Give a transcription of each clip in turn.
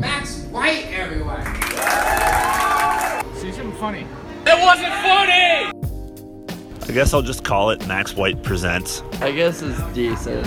Max White, everyone. See something funny. It wasn't funny! I guess I'll just call it Max White Presents. I guess it's decent.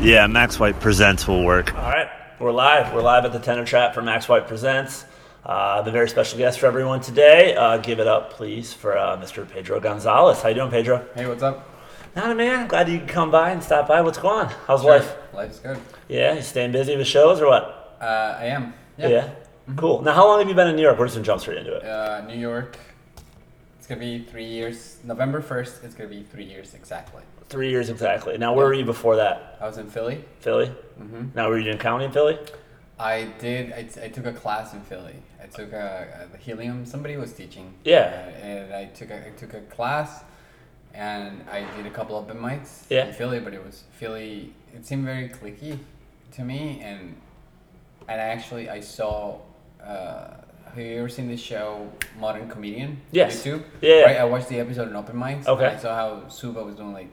Yeah, Max White Presents will work. All right, we're live. We're live at the Tenor Trap for Max White Presents. Uh, the very special guest for everyone today. Uh, give it up, please, for uh, Mr. Pedro Gonzalez. How you doing, Pedro? Hey, what's up? Not a man. Glad you could come by and stop by. What's going on? How's life? Life's good. Yeah, you staying busy with shows or what? Uh, I am. Yeah. Cool. Now, how long have you been in New York? We're just gonna jump straight into it. Uh, New York. It's gonna be three years. November first. It's gonna be three years exactly. Three years exactly. Now, where were you before that? I was in Philly. Philly. Mm-hmm. Now, were you doing comedy in Philly? I did. I, t- I took a class in Philly. I took a, a helium. Somebody was teaching. Yeah. Uh, and I took a, I took a class, and I did a couple open mics Yeah. in Philly. But it was Philly. It seemed very clicky to me, and and actually I saw. Uh, have you ever seen this show, Modern Comedian? Yes. YouTube. Yeah. Right. I watched the episode in open mics. Okay. And I saw how Suba was doing like.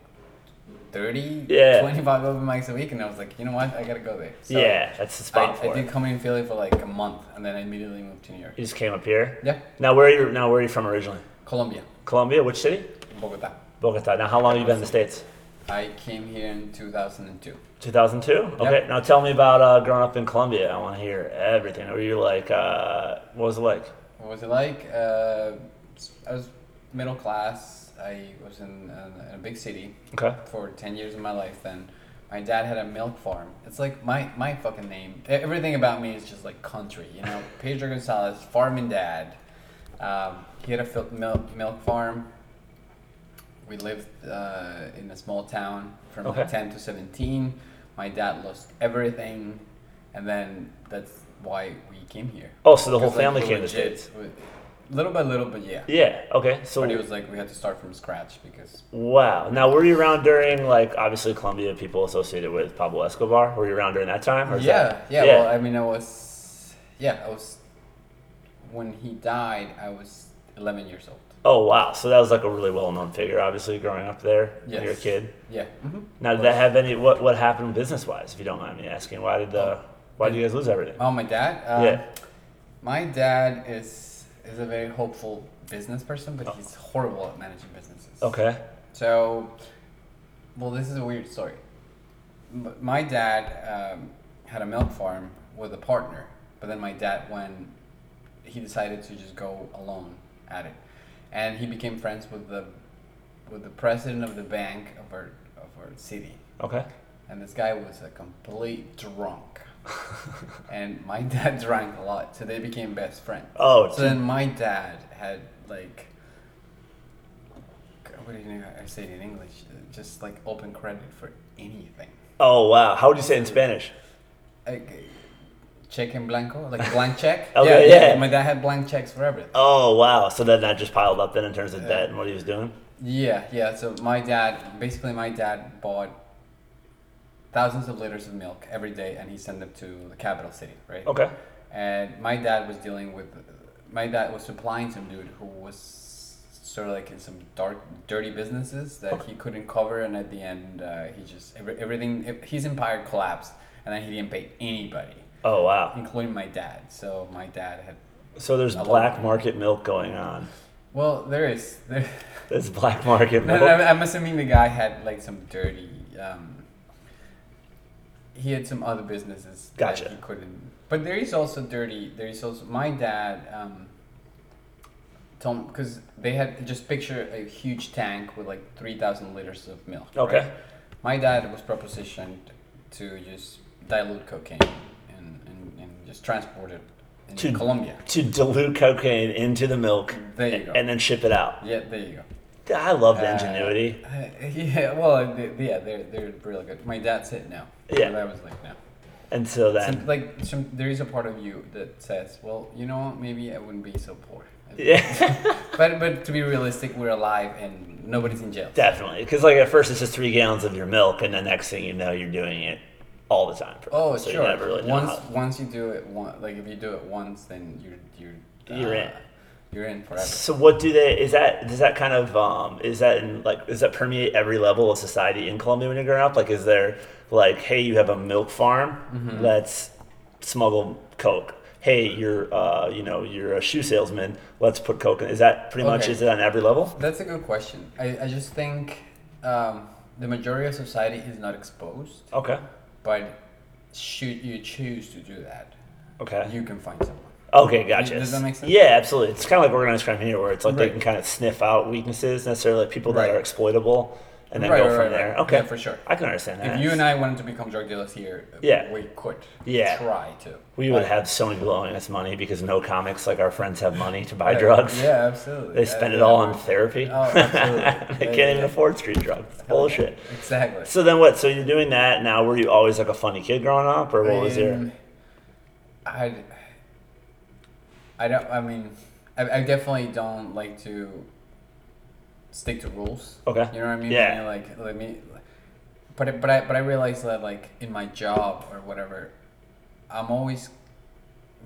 30, Yeah. 25 open mics a week, and I was like, you know what, I gotta go there. So yeah, that's the spot I, for I did comedy in Philly for like a month, and then I immediately moved to New York. You just came up here. Yeah, Now, where are you? Now, where are you from originally? Colombia, Colombia. Which city? Bogota. Bogota. Now, how long have you been in the states? I came here in 2002. 2002. Okay. Now, tell me about uh, growing up in Colombia. I want to hear everything. Were you like? Uh, what was it like? What was it like? Uh, I was middle class. I was in a, in a big city Okay. for 10 years of my life. Then my dad had a milk farm. It's like my, my fucking name. Everything about me is just like country, you know? Pedro Gonzalez, farming dad. Um, he had a fil- milk, milk farm. We lived uh, in a small town from like 10 to 17. My dad lost everything. And then that's why we came here. Oh, so the whole family we're came to legit. States. Little by little, but yeah. Yeah. Okay. So. But it was like we had to start from scratch because Wow. Now, were you around during like obviously Colombia people associated with Pablo Escobar? Were you around during that time? Yeah, that- yeah, Well, I mean, I was yeah, I was when he died. I was 11 years old. Oh wow. So that was like a really well-known figure, obviously, growing up there when you were a kid. Yeah. Mm-hmm. Now, did that have any? What what happened business-wise? If you don't mind me asking, why did the why did you guys lose everything? Oh, my dad. Um, Yeah. My dad is is a very hopeful business person, but he's horrible at managing businesses. Okay. So, well, this is a weird story. My dad um, had a milk farm with a partner, but then my dad, when he decided to just go alone at it, and he became friends with the with the president of the bank of our of our city, Okay. and this guy was a complete drunk. and my dad drank a lot, so they became best friends. Oh, So then my dad had like, what do you know? I say it in English, uh, just like open credit for anything. Oh wow. How would you say it in Spanish? Uh, check in blanco, like blank check. Okay, yeah, yeah. My dad had blank checks for everything. Oh wow. So then that just piled up then in terms of debt and what he was doing. Yeah, yeah. So my dad, basically, my dad bought thousands of liters of milk every day, and he sent them to the capital city, right? Okay. And my dad was dealing with, my dad was supplying some dude who was sort of like in some dark, dirty businesses that he couldn't cover, and at the end, uh, he just every, everything, his empire collapsed, and then he didn't pay anybody, Oh wow. including my dad. So my dad had, So there's black market milk going on. well, there is there. There's black market milk. I'm assuming the guy had like some dirty. Um, he had some other businesses Gotcha. that he couldn't. But there is also dirty. There is also my dad. Um, told because they had just picture a huge tank with like three thousand liters of milk. Okay. right? My dad was propositioned to just dilute cocaine and, and, and just transport it in To- Colombia. to dilute cocaine into the milk There you go. and then ship it out. Yeah, there you go. I love the Uh, ingenuity. Uh, yeah, well, they, yeah, they're they're really good. My dad said no. Yeah. and I was like no. And so then, Some, like some, there is a part of you that says, well, you know, maybe I wouldn't be so poor. yeah, But but to be realistic, we're alive and nobody's in jail. definitely. Because like at first it's just three gallons of your milk, and the next thing you know, you're doing it all the time. Oh, so sure. You never really once how- once you do it, one, like if you do it once, then you're you're You're in. You're in forever. So what do they? Is that does that kind of um, is that in like does that permeate every level of society in Colombia when you grow up? Like, is there like, hey, you have a milk farm, Mm-hmm. let's smuggle coke. hey, you're uh, you know you're a shoe salesman. Let's put coke in. Is that pretty much? Is it on every level? That's a good question. I, I just think um, the majority of society is not exposed, Okay. But should you choose to do that, Okay. you can find someone. Okay, gotcha. Does that make sense? Yeah, absolutely. It's kind of like organized crime here, where it's like they can kind of sniff out weaknesses, necessarily like people that are exploitable, and then Right, go right, from right, there. Okay, Yeah, for sure. I can understand that. If you and I wanted to become drug dealers here, Yeah. we could Yeah. try to. we would have so many people owing us money because no comics like our friends have money to buy drugs. Yeah, absolutely. They spend it all on therapy. Oh, absolutely. they can't even afford street drugs. Bullshit. Exactly. So then what? So you're doing that now? Were you always like a funny kid growing up, or what was your? Um, I, I don't. I mean, I, I definitely don't like to stick to rules. Okay. You know what I mean? Yeah. I mean, like, let me. But it- but I but I realize that like in my job or whatever, I'm always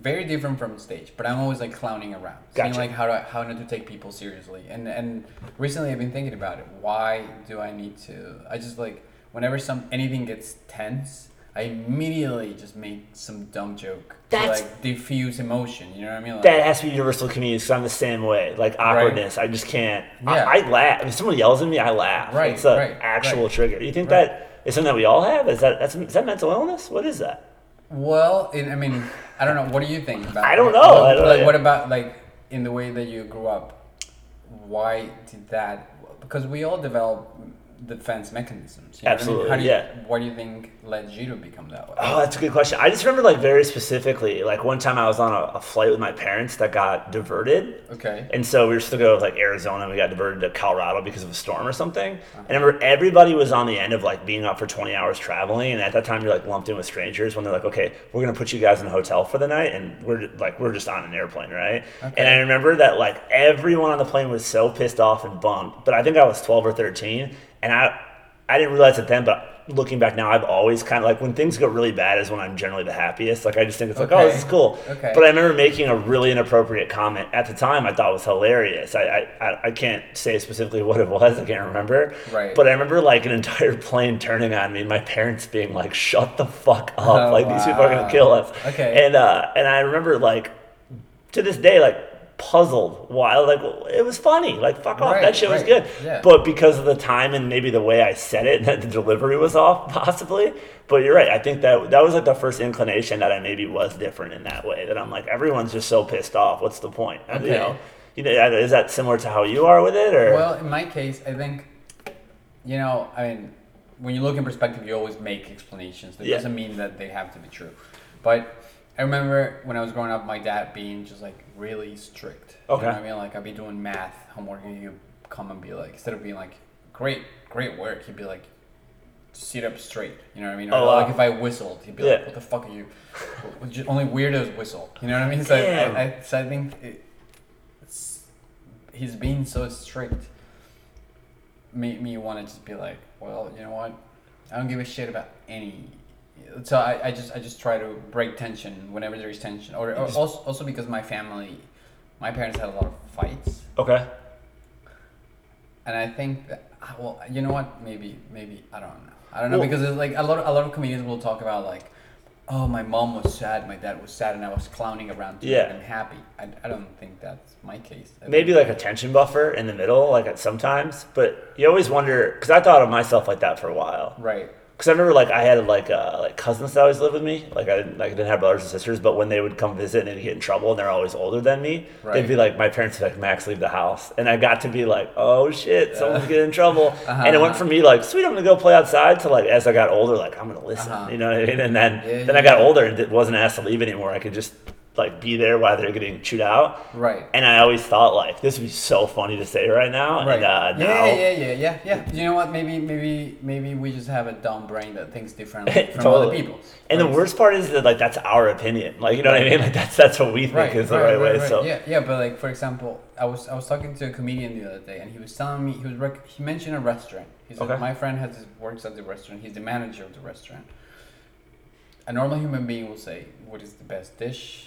very different from stage, but I'm always like clowning around, seeing Gotcha. like how to how not to take people seriously. And and recently I've been thinking about it. Why do I need to? I just like whenever some anything gets tense, I immediately just make some dumb joke That's- to like diffuse emotion. You know what I mean? Like, That has to be universal community because I'm the same way. Like awkwardness, I just can't. Yeah. I, I laugh. If someone yells at me, I laugh. Right, It's a right, actual right. trigger. You think Right. that is something that we all have? Is that that's is that mental illness? What is that? Well, in, I mean, I don't know. What do you think about? I don't know. What, I don't like, know. what about like in the way that you grew up? Why did that? Because we all develop defense mechanisms. You know what I mean? Absolutely, How do you, yeah. What do you think led you to become that way? Oh, that's a good question. I just remember like very specifically, like one time I was on a, a flight with my parents that got diverted. Okay. And so we were supposed to go to like Arizona and we got diverted to Colorado because of a storm or something. Uh-huh. And I remember everybody was on the end of like being up for 20 hours traveling. And at that time you're like lumped in with strangers when they're like, okay, we're going to put you guys in a hotel for the night. And we're like, we're just on an airplane, right? Okay. And I remember that like everyone on the plane was so pissed off and bummed. But I think I was 12 or 13. And I, I didn't realize it then, but looking back now, I've always kind of like when things go really bad is when I'm generally the happiest. Like I just think it's like, oh, this is cool. Okay. But I remember making a really inappropriate comment at the time. I thought was hilarious. I, I I- can't say specifically what it was. I can't remember. Right. But I remember like an entire plane turning on me and my parents being like, "Shut the fuck up! Oh, like these people are gonna kill us." Okay. And uh, and I remember like to this day like puzzled why like it was funny. Like fuck off. Right, that shit was good. Yeah. but because of the time and maybe the way I said it that the delivery was off possibly. But you're right. I think that that was like the first inclination that I maybe was different in that way that I'm like everyone's just so pissed off. What's the point? And, you know you know is that similar to how you are with it or? Well, in my case, I think, you know, I mean, when you look in perspective, you always make explanations. That Yeah. doesn't mean that they have to be true. But I remember when I was growing up, my dad being just like really strict. Okay. You know what I mean? Like I'd be doing math homework, and he'd come and be like, instead of being like, "Great, great work," he'd be like, "Sit up straight." You know what I mean? Or Oh, wow. like if I whistled, he'd be Yeah. like, "What the fuck are you?" Only weirdos whistle. You know what I mean? So I, I, so I think it, it's, he's being so strict made me want to just be like, well, you know what? I don't give a shit about any. So I, I just I just try to break tension whenever there is tension, or, or also also because my family, my parents had a lot of fights, okay and I think that ah, well, you know what? Maybe maybe I don't know. I don't know Well- because it's like a lot of, a lot of comedians will talk about like. Oh, my mom was sad. My dad was sad, and I was clowning around to Yeah. make them happy. I, I don't think that's my case. I maybe like a tension buffer in the middle like at sometimes but you always wonder because I thought of myself like that for a while right. Because I remember, like, I had like uh, like cousins that always lived with me. Like, I didn't, like, I didn't have brothers and sisters, but when they would come visit and they'd get in trouble, and they're always older than me, Right. they'd be like, my parents would like, Max, leave the house, and I got to be like, oh shit, someone's getting in trouble, Uh-huh, and it went from me like, sweet, I'm gonna go play outside, to like, as I got older, like, I'm gonna listen, Uh-huh. you know what I mean? And then Yeah, then I got older and it wasn't asked to leave anymore. I could just like be there while they're getting chewed out. Right. And I always thought like this would be so funny to say right now, Right. and uh, yeah, now. yeah, yeah, yeah, yeah. You know what? Maybe, maybe, maybe we just have a dumb brain that thinks differently from Totally. other people. And the worst part is that like that's our opinion. Like you know what I mean? Like that's that's what we think right, is the right, right, way. right, right. So yeah, yeah. But like for example, I was I was talking to a comedian the other day, and he was telling me he was rec- he mentioned a restaurant. He said Okay. my friend has works at the restaurant. He's the manager of the restaurant. A normal human being will say, "What is the best dish?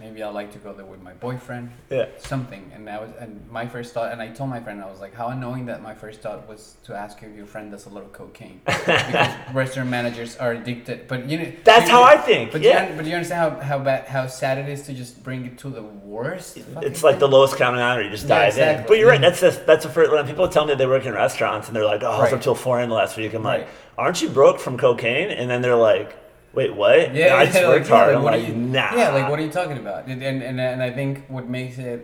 Maybe I like to go there with my boyfriend. Yeah. Something, and I was, and my first thought, and I told my friend, I was like, how annoying that my first thought was to ask you if your friend does a little cocaine, because restaurant managers are addicted. But you know, That's you- how I think, But yeah. you, but you understand how how bad, how sad it is to just bring it to the worst. It's like the thing? lowest common denominator. You just Yeah, dive in. But you're right. Mm-hmm. That's just, that's the first. When people tell me they work in restaurants and they're like, "Oh, I was Right. up till four a.m. last week," I'm like, "Aren't you broke from cocaine?" And then they're like, "Wait, what?" Yeah, "No, I just yeah, worked yeah, hard. I'm what are like, you- "Nah." Yeah, like what are you talking about? And, and and I think what makes it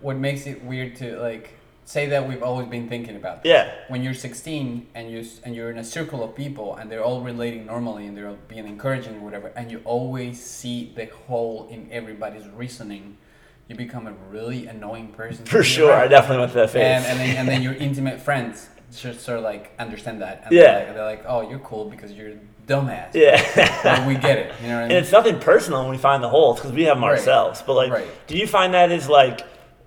what makes it weird to like say that we've always been thinking about. This. Yeah. When you're 16 and you and you're in a circle of people and they're all relating normally and they're all being encouraging or whatever, and you always see the hole in everybody's reasoning, you become a really annoying person. For sure, around. I definitely went to that phase. And, and then and then your intimate friends just sort of like understand that. And Yeah. They're like, they're like, oh, you're cool because you're dumbass. yeah. Like, we get it. You know what I mean? And it's nothing personal when we find the holes because we have them Right. ourselves. But like, Right. do you find that is like,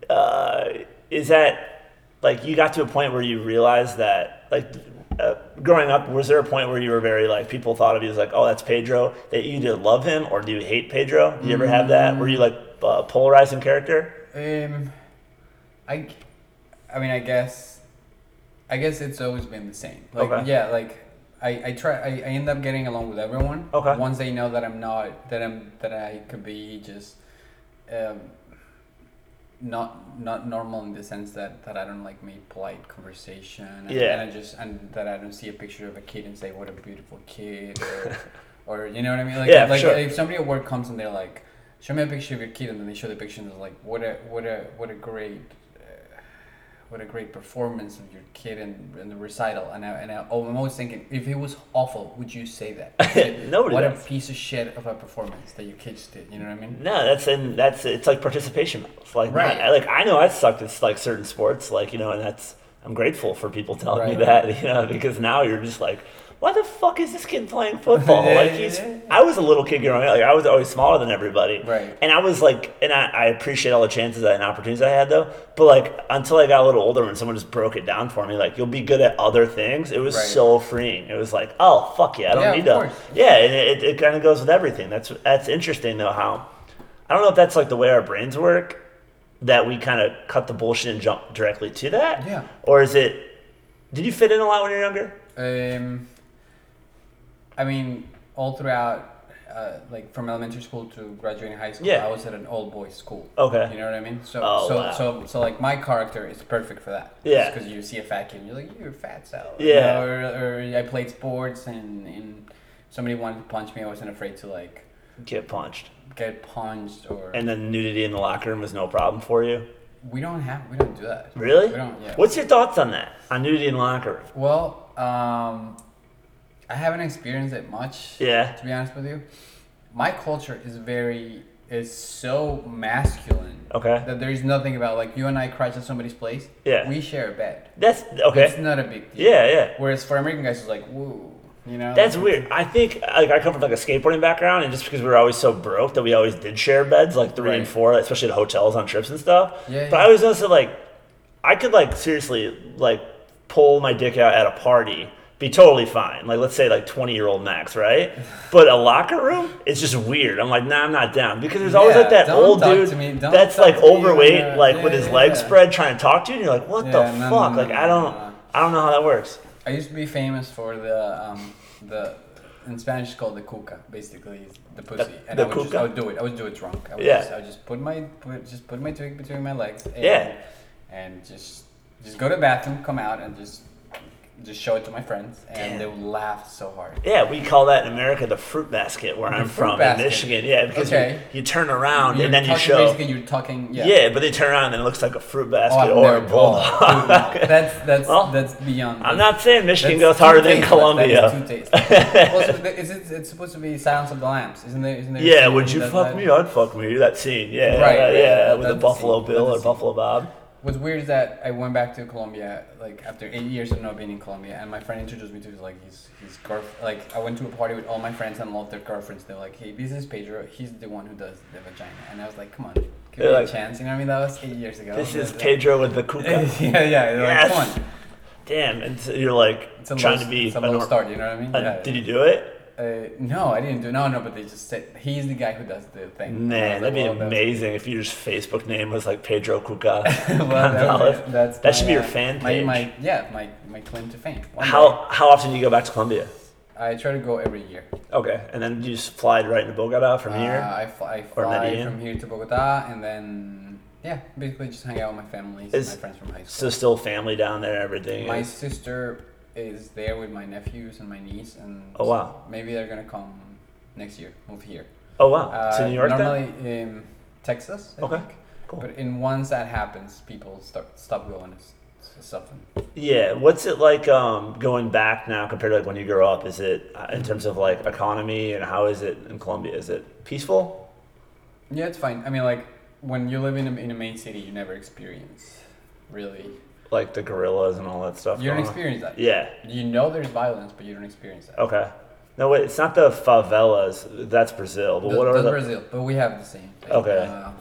uh, is that like you got to a point where you realized that like uh, growing up, was there a point where you were very like people thought of you as like, oh, that's Pedro? That you either love him or do you hate Pedro? Do you ever have that? Were you like uh, polarizing character? Um, I, I mean, I guess, I guess it's always been the same. Like, Okay. yeah, like I, I try, I, I end up getting along with everyone. Okay. Once they know that I'm not, that I'm, that I could be just, um, not not normal in the sense that that I don't like make polite conversation. And, Yeah. And I just and that I don't see a picture of a kid and say what a beautiful kid or, or you know what I mean. Like Yeah, like sure. if somebody at work comes and they're like, show me a picture of your kid, and then they show the picture and they're like, what a what a what a great. What a great performance of your kid in, in the recital, and I, and I, oh, I'm always thinking, if it was awful, would you say that? Nobody what does. a piece of shit of a performance that your kids did. You know what I mean? No, that's and that's it's like participation medals. Like Right. I, like I know I sucked at like certain sports, like you know, and that's I'm grateful for people telling me Right. that, you know, because now you're just like, why the fuck is this kid playing football? Like he's. I was a little kid growing up, like I was always smaller than everybody, Right. And I was like, and I, I appreciate all the chances and opportunities I had though, but like until I got a little older, when someone just broke it down for me, like you'll be good at other things, it was Right. so freeing. It was like, oh fuck yeah, I don't Yeah, need to, course. yeah, and it, it kind of goes with everything. That's that's interesting though how I don't know if that's like the way our brains work, that we kind of cut the bullshit and jump directly to that. Yeah. Or is it? Did you fit in a lot when you were younger? Um, I mean, all throughout, uh, like from elementary school to graduating high school, Yeah. I was at an all boys school. Okay. You know what I mean? So, Oh, so, wow. so, so, like my character is perfect for that. Yeah. Because you see a fat kid, and you're like, you're a fat cell. Yeah. You know, or, or I played sports, and, and somebody wanted to punch me. I wasn't afraid to like Get punched, get punched, or and then nudity in the locker room was no problem for you. we don't have, we don't do that. Really? We don't. Yeah. What's your thoughts on that? On nudity in the locker room? Well, um, I haven't experienced it much. Yeah. To be honest with you, my culture is very is so masculine Okay. that there is nothing about like you and I crash at somebody's place. Yeah. We share a bed. That's okay. It's not a big deal. Yeah, yeah. Whereas for American guys, it's like woo, you know. That's weird. I think like I come from like a skateboarding background, and just because we were always so broke that we always did share beds, like three and four, especially at hotels on trips and stuff. Yeah, But yeah. I always noticed that like I could like seriously like pull my dick out at a party, be totally fine. Like let's say like twenty year old max, right? But a locker room, it's just weird. I'm like, nah, I'm not down because there's always Yeah, like that old dude to me. That's like overweight, like yeah, with his yeah, legs spread, trying to talk to you, and you're like, what the no, fuck? no, like no, I don't. I don't know how that works. I used to be famous for the um the in Spanish it's called the cuca, basically the pussy. and the I would just cuca? I would do it. I would do it drunk. I would Yeah. just I would just put my put, just put my twig between my legs and, Yeah. and just just go to the bathroom, come out and just just show it to my friends and Damn. they would laugh so hard. Yeah, we call that in America the fruit basket where The I'm from basket. in Michigan. Yeah, because you- Okay. you, turn around You're and then you show. basically you're talking yeah. Yeah. but they turn around and it looks like a fruit Oh, basket I've or a never, oh, bulldog. dude, no. That's that's Well, that's beyond. I'm not saying Michigan goes harder than tasteless. Colombia. Too tasteless. well, so the- is it, it's supposed to be Silence of the Lambs, isn't there? Isn't there Yeah, would you fuck that- me? I'd fuck me. That scene, yeah, Right, uh, yeah, with the Buffalo Bill or. Buffalo Bob. What's weird is that I went back to Colombia like after eight years of not being in Colombia, and my friend introduced me to his like his his girl. Like I went to a party with all my friends and all of their girlfriends. They're like, "Hey, this is Pedro. He's the one who does the vagina." And I was like, "Come on, give me like, a chance." You know what I mean? That was eight years ago. This is Yeah, Pedro with the cuca. yeah, yeah. Yes. Like, Come on, Damn, and so you're like a trying low, to be. it's a a low start. You know what I mean? uh, yeah. Did you do it? Uh, no, I didn't do. No, no, but they just said he's the guy who does the thing. Man, that'd be amazing if your Facebook name was like Pedro Cuca. well, that, that's That should be your fan my, page. My, yeah, my, my claim to fame. One day. How how often do you go back to Colombia? I try to go every year. Okay, and then you just fly right into Bogota from Uh, here. I fly, I fly from here to Bogota, and then yeah, basically just hang out with my family, and my friends from high school. So still family down there, and everything. my is- sister is there with my nephews and my niece, and Oh, wow. maybe they're gonna come next year, move here. oh wow, Uh, to New York then? normally in Texas. I Okay, think. cool. But in once that happens, people start stop going to something. Yeah, what's it like um, going back now compared to like when you grew up? Is it uh, in terms of like economy and how is it in Colombia? Is it peaceful? Yeah, it's fine. I mean, like when you live in a, in a main city, you never experience really. Like the guerrillas and all that stuff. You don't going on? experience that. Yeah. You know there's violence, but you don't experience that. Okay. No, wait. It's not the favelas. That's Brazil. But Th- what are that's the? Brazil, but we have the same. thing. Okay. Uh,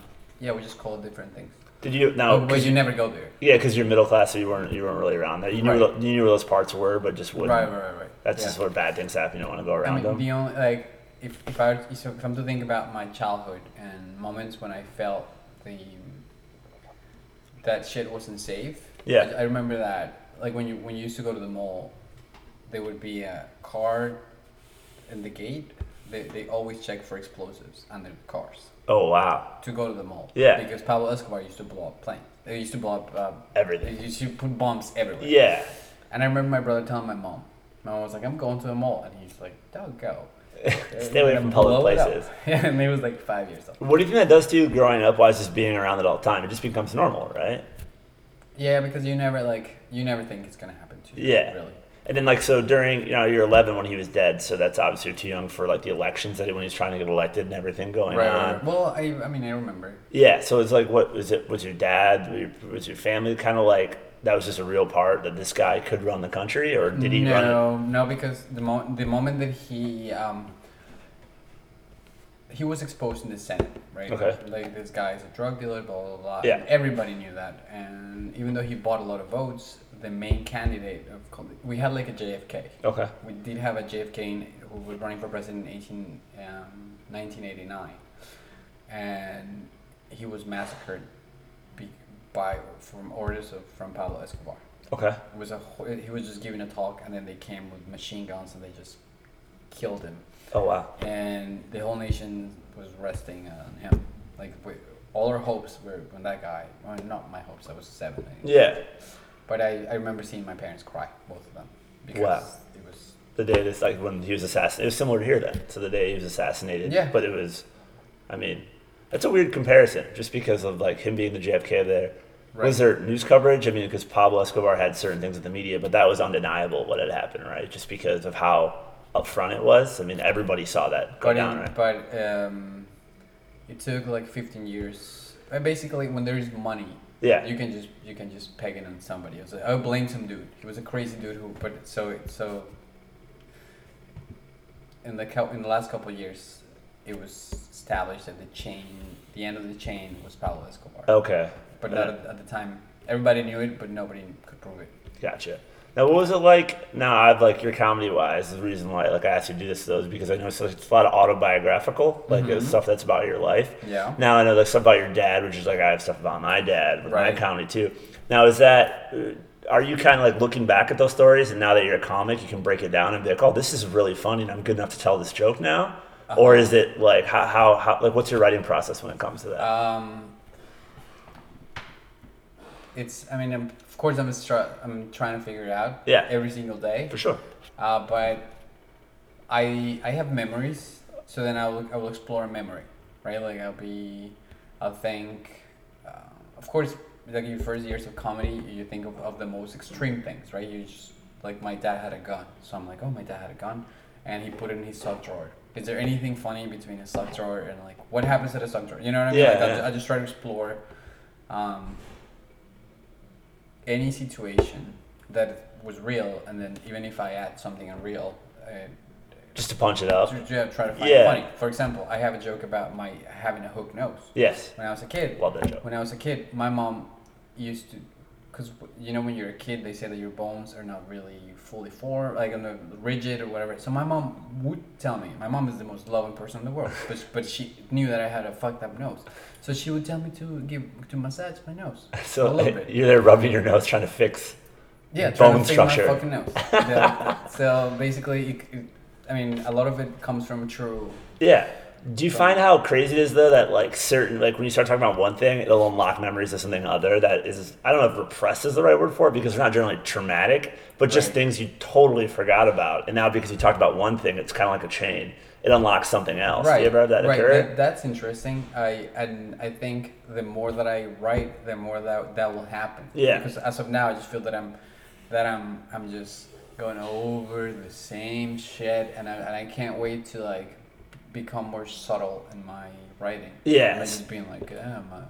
yeah, we just call it different things. Did you now? but, but you never go there. yeah, because you're middle class, so you weren't you weren't really around that. You knew Right. you knew where those parts were, but just wouldn't. Right, right, right, right. That's yeah. just where bad things happen. You don't want to go around I mean, them. the only like if if I if I'm to think about my childhood and moments when I felt the that shit wasn't safe. Yeah. I, I remember that like when you when you used to go to the mall, there would be a car in the gate. They, they always check for explosives under cars oh wow, to go to the mall. Yeah. Because Pablo Escobar used to blow up planes. They used to blow up uh, everything. They used to put bombs everywhere. Yeah. And I remember my brother telling my mom. My mom was like, "I'm going to the mall," and he's like, "Don't go." Stay away from public blow it up. places. Yeah, and he was like five years old. What do you think that does to you growing up? Why is just being around it all the time? It just becomes normal, right? Yeah, because you never like you never think it's gonna happen to you. Yeah. Really. And then like so during you know you're 11 when he was dead, so that's obviously too young for like the elections that he- when he's trying to get elected and everything going Right, on. right. Well, I I mean I remember. Yeah, so it's like what was it? Was your dad? Was your, was your family kind of like that was just a real part that this guy could run the country, or did he run it? no, no, because the mo- the moment that he um he was exposed in the Senate, right? Okay. Like this guy is a drug dealer, blah blah blah. Yeah. And everybody knew that, and even though he bought a lot of votes, the main candidate of we had like a JFK. Okay. We did have a JFK in, who was running for president in 18, um, 1989, and he was massacred by from orders of from Pablo Escobar. Okay. It was a he was just giving a talk, and then they came with machine guns and they just killed him, Oh wow. and the whole nation was resting on him. Like we, all our hopes were on that guy. Well, not my hopes. I was seven. Yeah. But I, I remember seeing my parents cry, both of them, because Wow. it was The day this like when he was assassinated, it was similar to here then. So the day he was assassinated. Yeah. But it was, I mean, that's a weird comparison, just because of like him being the JFK there. Right. Was there news coverage? I mean, because Pablo Escobar had certain things with the media, but that was undeniable what had happened, right? Just because of how upfront it was. I mean, everybody saw that go but down, in- right? but um, it took like 15 years. Uh, basically, when there is money, Yeah. you can just you can just peg it on somebody. else. I blame some dude. He was a crazy dude who. But so so. In the in the last couple of years, it was established that the chain, the end of the chain, was Pablo Escobar. Okay. but not at, at the time. Everybody knew it, but nobody could prove it. Gotcha. Now, what was it like? Now, I've like your comedy wise. The reason why like I asked you to do this though is because I know it's, it's a lot of autobiographical, like Mhm. stuff that's about your life. Yeah. Now I know like stuff about your dad, which is like I have stuff about my dad with Right. my comedy too. Now, is that? uh, Are you kind of like looking back at those stories, and now that you're a comic, you can break it down and be like, "Oh, this is really funny, and I'm good enough to tell this joke now," or Uh-huh. is it like how, how how like what's your writing process when it comes to that? Um, it's. I mean, I'm, of course, I'm str- I'm trying to figure it out. Yeah. Every single day. For sure. Uh, but I I have memories, so then I will I will explore a memory, right? Like I'll be, I'll think. Uh, of course, like your first years of comedy, you think of, of the most extreme things, right? You just like my dad had a gun, so I'm like, oh, my dad had a gun, and he put it in his sock drawer. Is there anything funny between a sock drawer and like what happens at the sock drawer? You know what I mean? Yeah, like, I, yeah. ju- I just try to explore. Um, any situation that was real, and then even if I add something unreal, uh, Just to punch it up. to, to try to find Yeah. it funny. For example, I have a joke about my having a hook nose. Yes. When I was a kid, Love that joke. when I was a kid, my mom used to because you know when you're a kid, they say that your bones are not really fully formed, like uh, rigid or whatever. So my mom would tell me. My mom is the most loving person in the world, but but she knew that I had a fucked up nose, so she would tell me to give to massage my nose. a So little bit. you're there rubbing your nose, trying to fix. Yeah, bone trying to fix structure. my fucking nose. So basically, it, it, I mean, a lot of it comes from true. Yeah. Do you find how crazy it is though that like certain like when you start talking about one thing, it'll unlock memories of something other that is I don't know if repressed is the right word for it because they're not generally traumatic, but just Right. things you totally forgot about, and now because you talked about one thing, it's kind of like a chain. It unlocks something else. Right. Do you ever have that right. occur? That, that's interesting. I and I think the more that I write, the more that that will happen. Yeah. Because as of now, I just feel that I'm that I'm I'm just going over the same shit, and I and I can't wait to like become more subtle in my writing. Yeah. Just being like, yeah, my,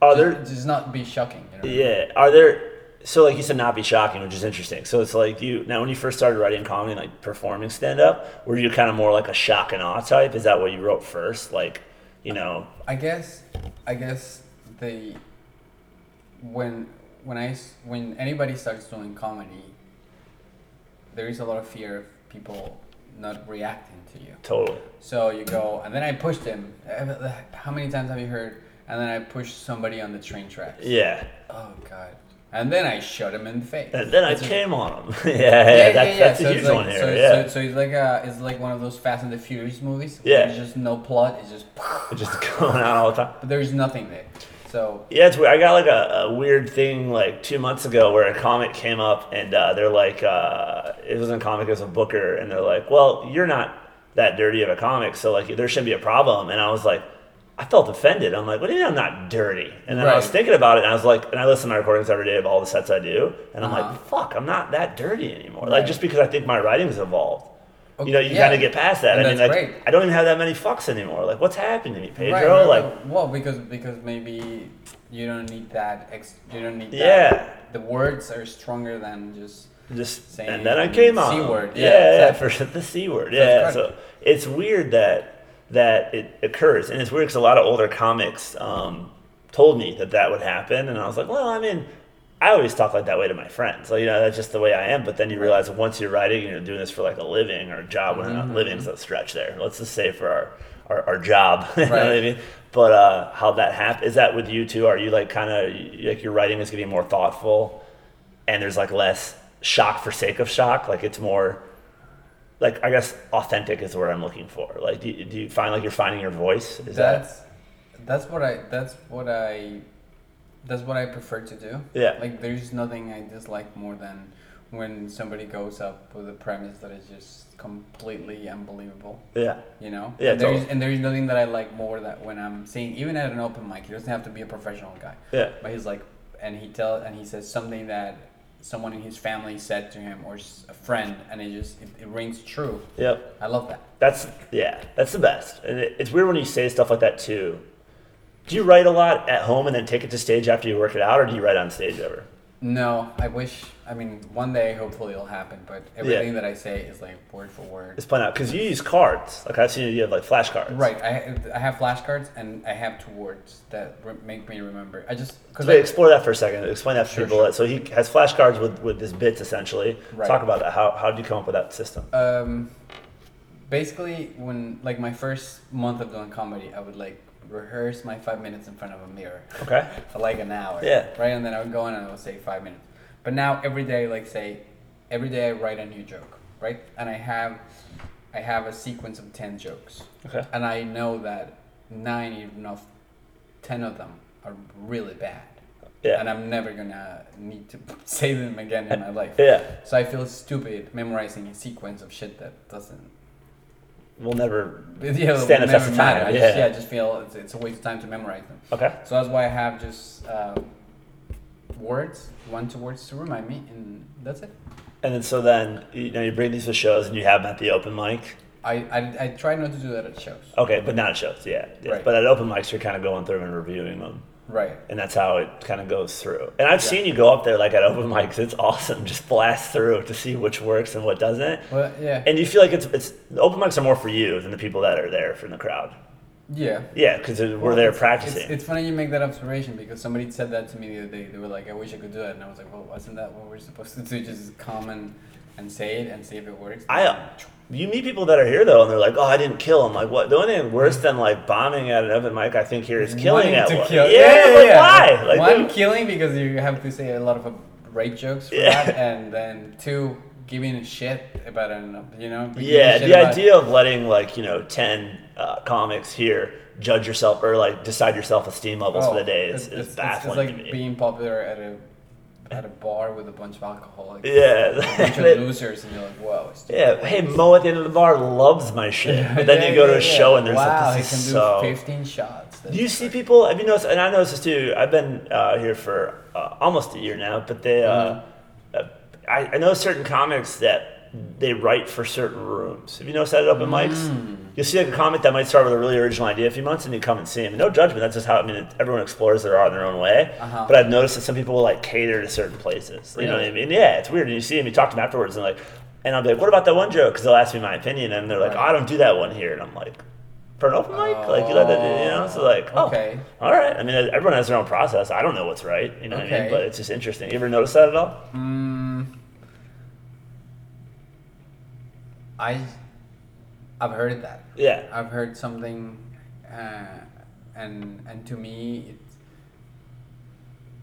Are there just, just not be shocking. You know? Yeah. Are there so like you said not be shocking, which is interesting. So it's like you now when you first started writing comedy and like performing stand up, were you kind of more like a shock and awe type? Is that what you wrote first? Like, you know, I guess, I guess the when when I when anybody starts doing comedy, there is a lot of fear of people not reacting to you. totally. So you go, and then I pushed him. How many times have you heard? And then I pushed somebody on the train tracks. Yeah. Oh God. And then I shot him in the face. And then I It's a- came on him. yeah, yeah, that's, that's So a huge like- one here. So, yeah. so, so it's like a, it's like one of those Fast and the Furious movies. Yeah. There's just no plot. It's just, It's just going out all the time. but there's nothing there. So Yeah, it's weird. I got like a, a weird thing like two months ago where a comic came up and uh, they're like, uh, it wasn't a comic, it was a booker, and they're like, well, you're not that dirty of a comic, so like there shouldn't be a problem. And I was like, I felt offended. I'm like, what do you mean I'm not dirty? And then I was thinking about it, and I was like, and I listen to my recordings every day of all the sets I do, and I'm Uh-huh. like, fuck, I'm not that dirty anymore. Like just because I think my writing's evolved. Okay, You know, you yeah. kind of get past that. And I mean, that's like, great. I don't even have that many fucks anymore. Like, what's happened to me, Pedro? Right, right, like, right. well, because because maybe you don't need that. Ex- you don't need. That. Yeah. The words are stronger than just. just Saying and then I came on C word, Yeah, yeah, yeah, exactly. for the c word. Yeah, so it's weird that that it occurs, and it's weird because a lot of older comics um, told me that that would happen, and I was like, well, I mean. I always talk like that way to my friends. Like, you know, that's just the way I am. But then you realize once you're writing, you're doing this for like a living or a job. Well, not Mhm. living's a stretch there. Let's just say for our, our, our job. you know what I Right. mean? But uh, how that happens, is that with you too? Are you like kind of, like your writing is getting more thoughtful? and there's like less shock for sake of shock. Like it's more, like I guess authentic is the word I'm looking for. Like, do you, do you find like you're finding your voice? Is that's that's what I that's what I that's what I prefer to do. Yeah. Like there's nothing I dislike more than when somebody goes up with a premise that is just completely unbelievable. yeah, You know. Yeah, And there's totally. and there's nothing that I like more that when I'm seeing even at an open mic, he doesn't have to be a professional guy. yeah, But he's like, and he tell and he says something that someone in his family said to him or a friend, and it just it, it rings true. yep. I love that. That's yeah, that's the best. And it, it's weird when you say stuff like that too. Do you write a lot at home and then take it to stage after you work it out, or do you write on stage ever? No, I wish. I mean, one day hopefully it'll happen. But everything that I say is like word for word. It's playing out because you use cards. Like I've seen you have like flashcards. Right. I I have flashcards and I have two words that re- make me remember. I just because Wait, explore that for a second. Explain that to Sure, people. sure. So he has flashcards with with his bits essentially. Right. Talk about that. How how did you come up with that system? Um, basically, when like my first month of doing comedy, I would like rehearse my five minutes in front of a mirror Okay. for like an hour. Yeah. Right, and then I would go in and I would say five minutes. But now every day, like say, every day I write a new joke, right? And I have, I have a sequence of ten jokes, Okay. and I know that nine, even of ten of them are really bad. Yeah. And I'm never gonna need to say them again in my life. Yeah. So I feel stupid memorizing a sequence of shit that doesn't. We'll never. Yeah, Stand will the test of time, I just, yeah. yeah, I just feel it's, it's a waste of time to memorize them. Okay. So that's why I have just uh, words, one two words to remind me, and that's it. And then so then you know you bring these to shows and you have them at the open mic. I, I, I try not to do that at shows. Okay, but not at shows. Yeah. yeah. Right. But at open mics, you're kind of going through and reviewing them. Right. And that's how it kind of goes through. And I've Yeah. seen you go up there like at open mics. It's awesome. Just blast through to see which works and what doesn't. Well, yeah. And you feel like it's it's open mics are more for you than the people that are there from the crowd. Yeah. Yeah, because we're Well, there it's- practicing. It's, it's funny you make that observation because somebody said that to me the other day. They were like, "I wish I could do that," and I was like, "Well, wasn't that what we're supposed to do? Just come and, and say it and see if it works." I you meet people that are here though, and they're like, "Oh, I didn't kill him." Like, what? The only thing worse than like bombing at an open mic, I think here is killing Wanting at to one. kill. Yeah, like, why? Like, One, killing because you have to say a lot of uh, rape jokes for Yeah. that, and then two, giving a shit about an, you know. yeah, the idea of letting like you know ten uh, comics here judge yourself or like decide your self esteem levels for Oh, the day is, it's, is it's, baffling it's like being popular at a at a bar with a bunch of alcoholics. yeah, A bunch of losers, and you're like, whoa. It's yeah. Hey, Mo at the end of the bar loves my shit, but then Yeah, you go to a yeah. show and there's wow, like he can is do so. 15 shots. Do you see people? Have you noticed? And I noticed this too. I've been uh, here for uh, almost a year now, but they, uh, Mm-hmm. uh, I, I know certain comics that they write for certain rooms. Have you noticed that at open Mm. mics? You'll see like a comic that might start with a really original idea a few months, and you come and see him. No judgment. That's just how I mean. It, everyone explores their art in their own way. Uh-huh. But I've noticed that some people will like cater to certain places. You know what I mean? Yeah, it's weird. And you see them, you talk to them afterwards, and like, and I'll be like, "What about that one joke?" Because they'll ask me my opinion, and they're like, Right. "Oh, "I don't do that one here," and I'm like. For an open mic, like you let that, you know, so like, oh, Okay. all right. I mean, everyone has their own process. I don't know what's right. You know what I mean? But it's just interesting. You ever notice that at all? Mm, I, I've heard that. Yeah. I've heard something, uh, and and to me,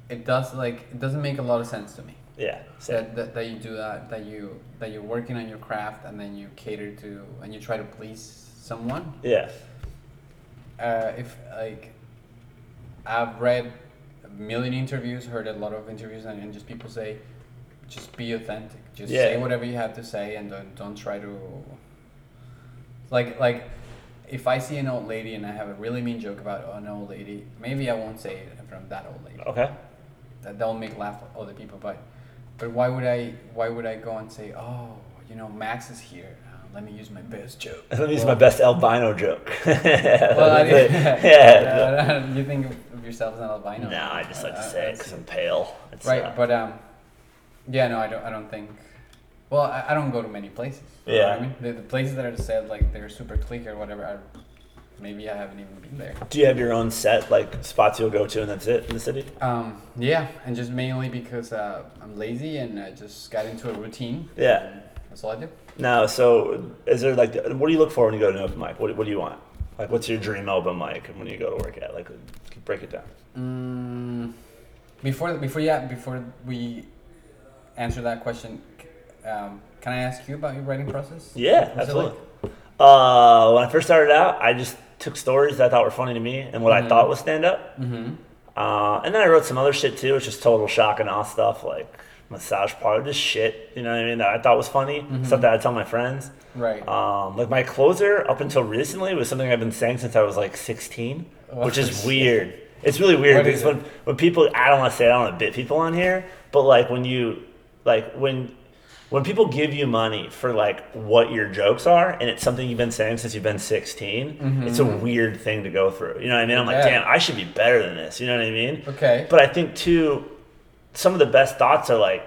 it, it does like it doesn't make a lot of sense to me. Yeah. That, that, that you do that that you that you're working on your craft and then you cater to and you try to please someone yeah. uh, if like I've read a million interviews, heard a lot of interviews, and, and just people say, just be authentic. Just Yeah. say whatever you have to say, and don't don't try to. Like like, if I see an old lady and I have a really mean joke about an old lady, maybe I won't say it in front of that old lady. Okay. That that'll make laugh other people, but but why would I why would I go and say, oh, you know, Max is here. Uh, let me use my best joke. Let me use my best albino joke. well, I, yeah. Uh, you think of yourself as an albino? No, I just like to Uh, say it because I'm pale. It's, Right, uh, but um, yeah, no, I don't. I don't think. Well, I, I don't go to many places. you know Yeah. I mean, the, the places that are said like they're super clique or whatever. I, maybe I haven't even been there. do you have your own set, like spots you'll go to, and that's it in the city? Um, yeah, and just mainly because uh, I'm lazy and I just got into a routine. Yeah. That's all I do. No. So, is there like, what do you look for when you go to an open mic? What, what do you want? Like, what's your dream open mic when you go to work at? Like, break it down. Mm, before before yeah before we answer that question, um, can I ask you about your writing process? Yeah, absolutely. Uh, when I first started out, I just took stories that I thought were funny to me and what I Mhm. thought was stand up. Mm-hmm. Uh, and then I wrote some other shit too. It's just total shock and awe stuff like massage parlor, just shit. You know what I mean? That I thought was funny. Mhm. Stuff that I tell my friends. Right. Um, like my closer up until recently was something I've been saying since I was like 16, Oh, which is shit. weird. It's really weird because when, when people, I don't want to say I don't want to bit people on here, but like when you, like when, when people give you money for like what your jokes are and it's something you've been saying since you've been 16, it's a Mhm. weird thing to go through. You know what I mean? I'm like, Yeah. damn, I should be better than this. You know what I mean? okay. But I think too, some of the best thoughts are like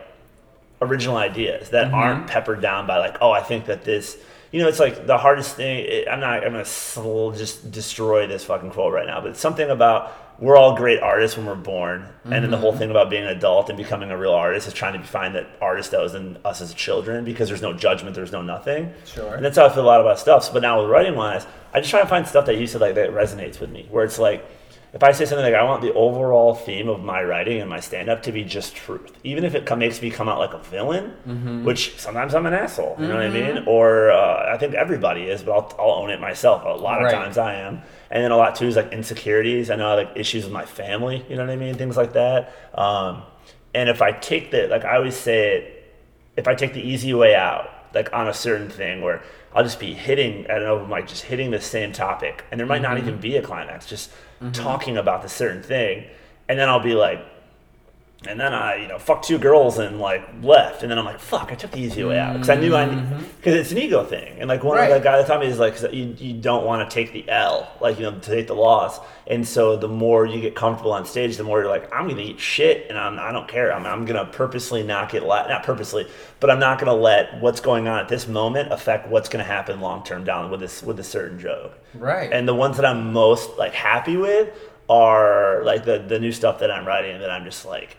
original ideas that Mhm. aren't peppered down by like, oh, I think that this. You know, it's like the hardest thing. I'm not. I'm gonna sl- just destroy this fucking quote right now. But it's something about we're all great artists when we're born, and then the whole Mhm. thing about being an adult and becoming a real artist is trying to find that artist that was in us as children because there's no judgment, there's no nothing. Sure. And that's how I feel a lot about stuff. But now with writing wise, I just try to find stuff that you said like that resonates with me. Where it's like, if I say something like, I want the overall theme of my writing and my stand up to be just truth, even if it makes me come out like a villain, Mm-hmm. which sometimes I'm an asshole. You know what I mean? Or uh, I think everybody is, but I'll, I'll own it myself. A lot of Right. times I am. And then a lot too is like insecurities. I know I like issues with my family. You know what I mean? Things like that. Um, and if I take the like I always say it, if I take the easy way out, like on a certain thing where I'll just be hitting at an open like just hitting the same topic, and there might not Mhm. even be a climax, just talking about the certain thing, and then I'll be like, And then I, you know, fucked two girls and like left. And then I'm like, fuck, I took the easy way out because I knew I, because mm-hmm. it's an ego thing. And like one of the guy that taught me is like, you, you don't want to take the L, like you know, to take the loss. And so the more you get comfortable on stage, the more you're like, I'm gonna eat shit, and I'm, I don't care. I'm, I'm gonna purposely not get la- not purposely, but I'm not gonna let what's going on at this moment affect what's gonna happen long term down with this with a certain joke. Right. And the ones that I'm most like happy with are like the the new stuff that I'm writing that I'm just like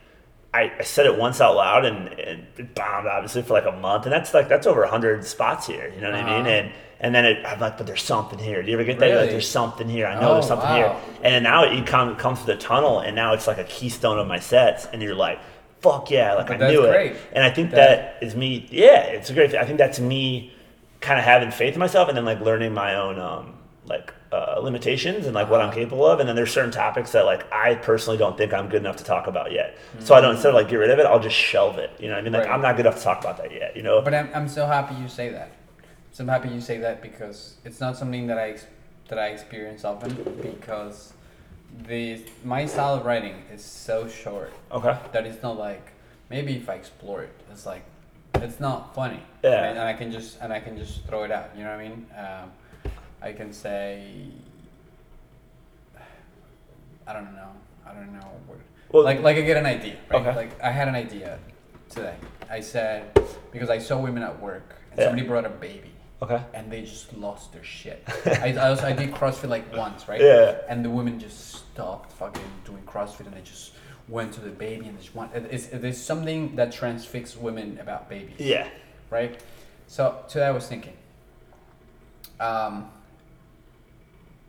I, I said it once out loud and, and it bombed obviously for like a month. And that's like that's over hundred spots here you know what I mean? And and then it, I'm like but there's something here. Do you ever get that? You're like there's something here. I know Oh, there's something wow. here and then now it come comes to the tunnel and now it's like a keystone of my sets and you're like fuck yeah like But I knew great. it. and I think That- that is me yeah it's a great thing. I think that's me kind of having faith in myself and then like learning my own um like uh, limitations and like what I'm Uh-huh. capable of and then there's certain topics that like I personally don't think I'm good enough to talk about yet so I don't instead of like get rid of it I'll just shelve it you know what I mean like Right. I'm not good enough to talk about that yet you know But I'm, I'm so happy you say that. So I'm happy you say that because it's not something that I that I experience often because the my style of writing is so short okay that it's not like maybe if I explore it, it's like it's not funny. Yeah. And, and I can just and I can just throw it out. You know what I mean? Um, I can say I don't know. I don't know what. Well- like like I get an idea, right? Okay. Like I had an idea today. I said because I saw women at work and Yeah. somebody brought a baby okay and they just lost their shit. I, I also I did CrossFit like once, right? Yeah. And the women just stopped fucking doing CrossFit and they just went to the baby and just want. it- It's, there's something that transfixes women about babies. yeah Right. So today I was thinking. Um.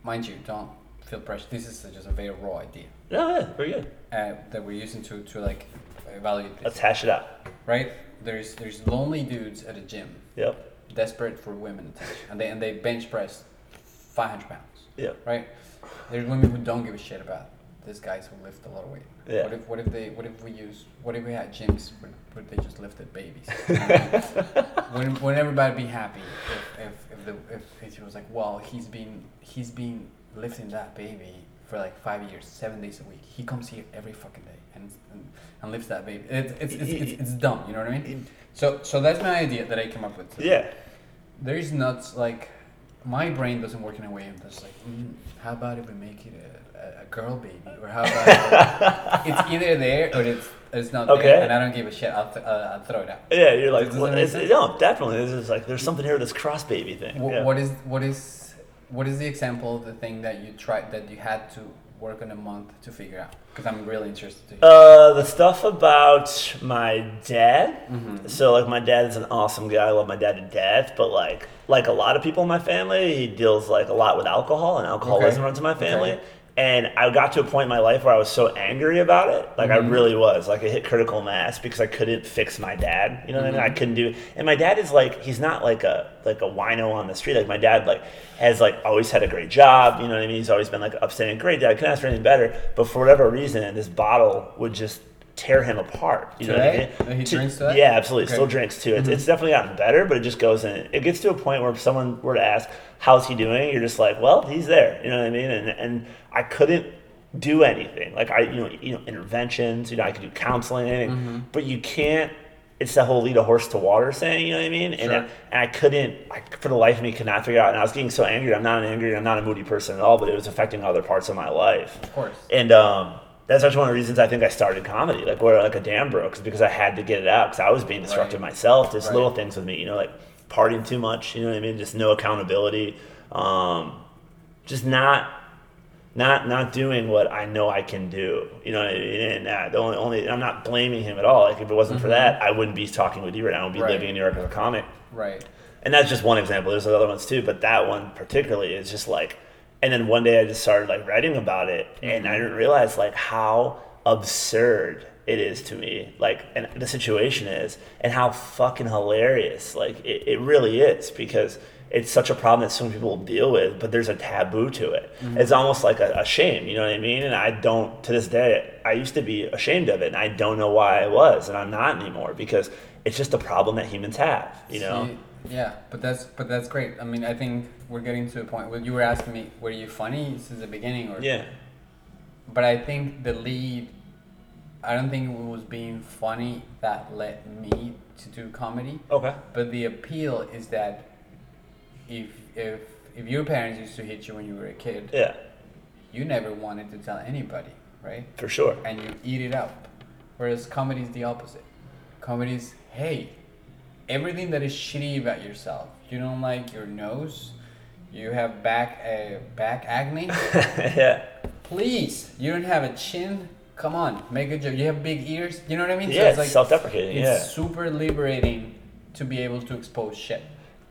Mind you, don't feel pressure. This is just a very raw idea no yeah very good uh, that we're using to to like evaluate this. let's hash it out Right. There's there's lonely dudes at a gym yep desperate for women attention, and they and they bench press five hundred pounds. yep Right? There's women who don't give a shit about these guys who lift a lot of weight. Yeah. What if what if they what if we use what if we had gyms where, they just lifted babies? Wouldn't, wouldn't everybody be happy if, if, if the if, if it was like, well, he's been he's been lifting that baby for like five years, seven days a week. He comes here every fucking day and and, and lifts that baby. It's it's, it's, it's it's dumb, you know what I mean? So so that's my idea that I came up with. today yeah there's nuts like my brain doesn't work in a way just like mm, how about if we make it a, a, a girl baby or how about it's either there or it's it's not Okay. there and I don't give a shit I'll, th- uh, I'll throw it out yeah you're like well, make it's, sense? no definitely this is like there's something here this cross baby thing Wh- yeah. what is what is what is the example of the thing that you tried that you had to work on a month to figure out because I'm really interested to hear. Uh, the stuff about my dad. Mm-hmm. So like my dad is an awesome guy. I love my dad to death. But like like a lot of people in my family, he deals like a lot with alcohol and alcoholism Okay. runs in my family. Okay. And I got to a point in my life where I was so angry about it. Like Mm-hmm. I really was. Like I hit critical mass because I couldn't fix my dad. You know what I mean? Mm-hmm. I couldn't do. it. And my dad is like he's not like a like a wino on the street. Like my dad like has like always had a great job. You know what I mean? He's always been like upstanding, great dad. I couldn't ask for anything better. But for whatever reason, this bottle would just tear him apart. You know what I mean? He To- drinks today? Yeah, absolutely. Okay. Mm-hmm. Still drinks too. It's, it's definitely gotten better, but it just goes in. It gets to a point where if someone were to ask, "How's he doing?" You're just like, "Well, he's there." You know what I mean? And and I couldn't do anything. Like I, you know, you know, interventions. You know, I could do counseling, Mm-hmm. but you can't. It's that whole lead a horse to water saying, you know what I mean? And, Sure. I, and I couldn't, I, for the life of me, could not figure out. And I was getting so angry. I'm not an angry, I'm not a moody person at all, but it was affecting other parts of my life. of course And um, that's actually one of the reasons I think I started comedy, like where like a dam broke, is because I had to get it out because I was being destructive Right. myself. Just Right. little things with me, you know, like partying too much, you know what I mean? Just no accountability, um, just not. Not not doing what I know I can do, you know. What I mean? And uh, the only, only I'm not blaming him at all. Like if it wasn't for that, I wouldn't be talking with you right now. I would be Right. living in New York as a comic right and that's just one example. There's other ones too, but that one particularly is just like. And then one day I just started like writing about it, and I mm-hmm. didn't realize like how absurd it is to me, like, and the situation is, and how fucking hilarious, like, it, it really is because it's such a problem that so many people deal with, but there's a taboo to it. Mm-hmm. It's almost like a, a shame, you know what I mean? And I don't, to this day, I used to be ashamed of it, and I don't know why I was, and I'm not anymore because it's just a problem that humans have, you know? Yeah but that's but that's great I mean I think we're getting to a point where you were asking me were you funny since the beginning or Yeah. but I think the lead I don't think it was being funny that led me to do comedy. Okay. But the appeal is that if if if your parents used to hit you when you were a kid, Yeah, you never wanted to tell anybody, right? for sure. And you eat it up. Whereas comedy is the opposite. Comedy is, hey, everything that is shitty about yourself. You don't like your nose. You have back uh, back acne. yeah. Please, you don't have a chin. Come on, make a joke. You have big ears. You know what I mean? Yeah, it's self-deprecating, It's yeah. super liberating to be able to expose shit,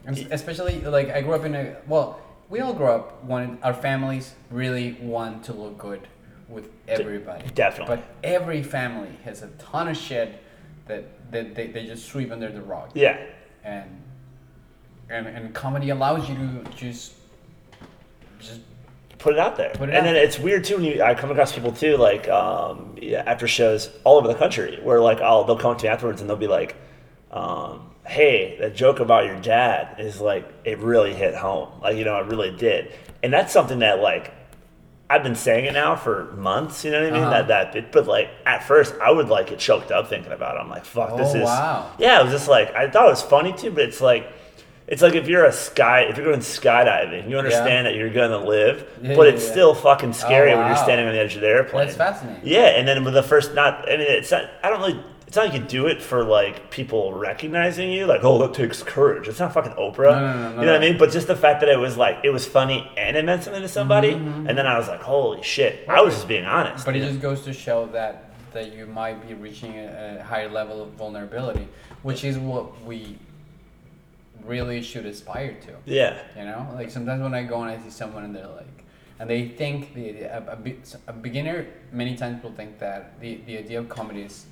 and especially like I grew up in a well. We all grew up wanting our families really want to look good with everybody. definitely. But every family has a ton of shit that, that they, they just sweep under the rug Yeah. and and and comedy allows you to just just put it out there. Put it and out then there. it's weird too when you I come across people too like um, yeah, after shows all over the country where like I'll they'll come up to me afterwards and they'll be like, um, "Hey, that joke about your dad is like it really hit home. Like you know it really did." And that's something that like I've been saying it now for months. You know what I mean? Uh-huh. That that bit, but like at first I would like get choked up thinking about it. I'm like, "Fuck, this Oh, is." wow. Yeah, it was just like I thought it was funny too, but it's like. It's like if you're a sky, if you're going skydiving, you understand that you're gonna live, Yeah, but yeah, it's yeah. still fucking scary when you're standing on the edge of the airplane. That's fascinating. Yeah, and then with the first, not, I mean, it's not, I don't really, it's not like you do it for like people recognizing you, like, oh, that takes courage. It's not fucking Oprah. No, no, no, you know what I mean? But just the fact that it was like, it was funny and it meant something to somebody, Mm-hmm, and then I was like, holy shit. I was just being honest. But it just goes to show that that you might be reaching a, a higher level of vulnerability, which is what we really should aspire to. yeah. You know, like sometimes when I go and I see someone and they're like, and they think the a, a, a beginner many times will think that the the idea of comedy is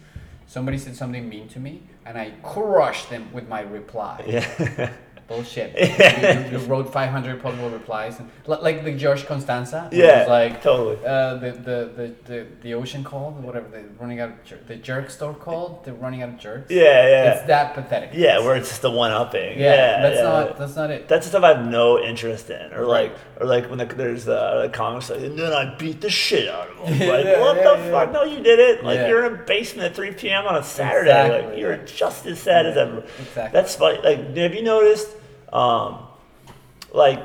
somebody said something mean to me and I crushed them with my reply. Yeah. Bullshit. you, you wrote 500 possible replies, and, like the George Costanza. Yeah, was like totally. Uh, the, the, the, the, the ocean called, whatever, the running out of jer- the jerk store called, the running out of jerks. yeah, yeah. It's that pathetic. yeah, where it's just the one upping. Yeah, Yeah. that's yeah. not that's not it. That's the stuff I have no interest in, or like, Right. or like when the, there's the, the comics like, and then I beat the shit out of him. Like, Yeah, what the fuck? No, you did it. Like, you're in a basement at 3 p.m. on a Saturday. like, you're just as sad as ever. exactly. That's funny. Like, have you noticed? Um, like,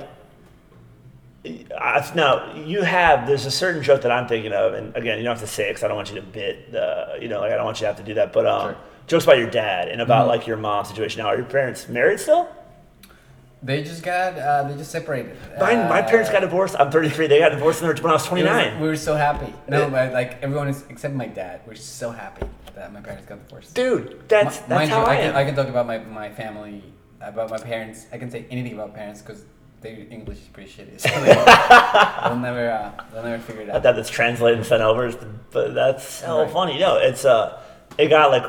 I, now you have. There's a certain joke that I'm thinking of, and again, you don't have to say it because I don't want you to bit. the, you know, like I don't want you to have to do that. But um, Sure. jokes about your dad and about Mhm. like your mom's situation. Now, are your parents married still? They just got uh, they just separated. My, my parents got Uh, divorced. I'm 33. They got divorced when I was 29. was- we were so happy. No, but like everyone is except my dad. We're so happy that my parents got divorced. Dude, that's Mi- that's mind how you, I I can, am. I can talk about my, my family, about my parents. I can say anything about parents because their English is pretty shitty. So they, will never uh, they'll never figure it out. I thought that's translated and sent over, but that's so Right. funny. No, it's uh, it got like.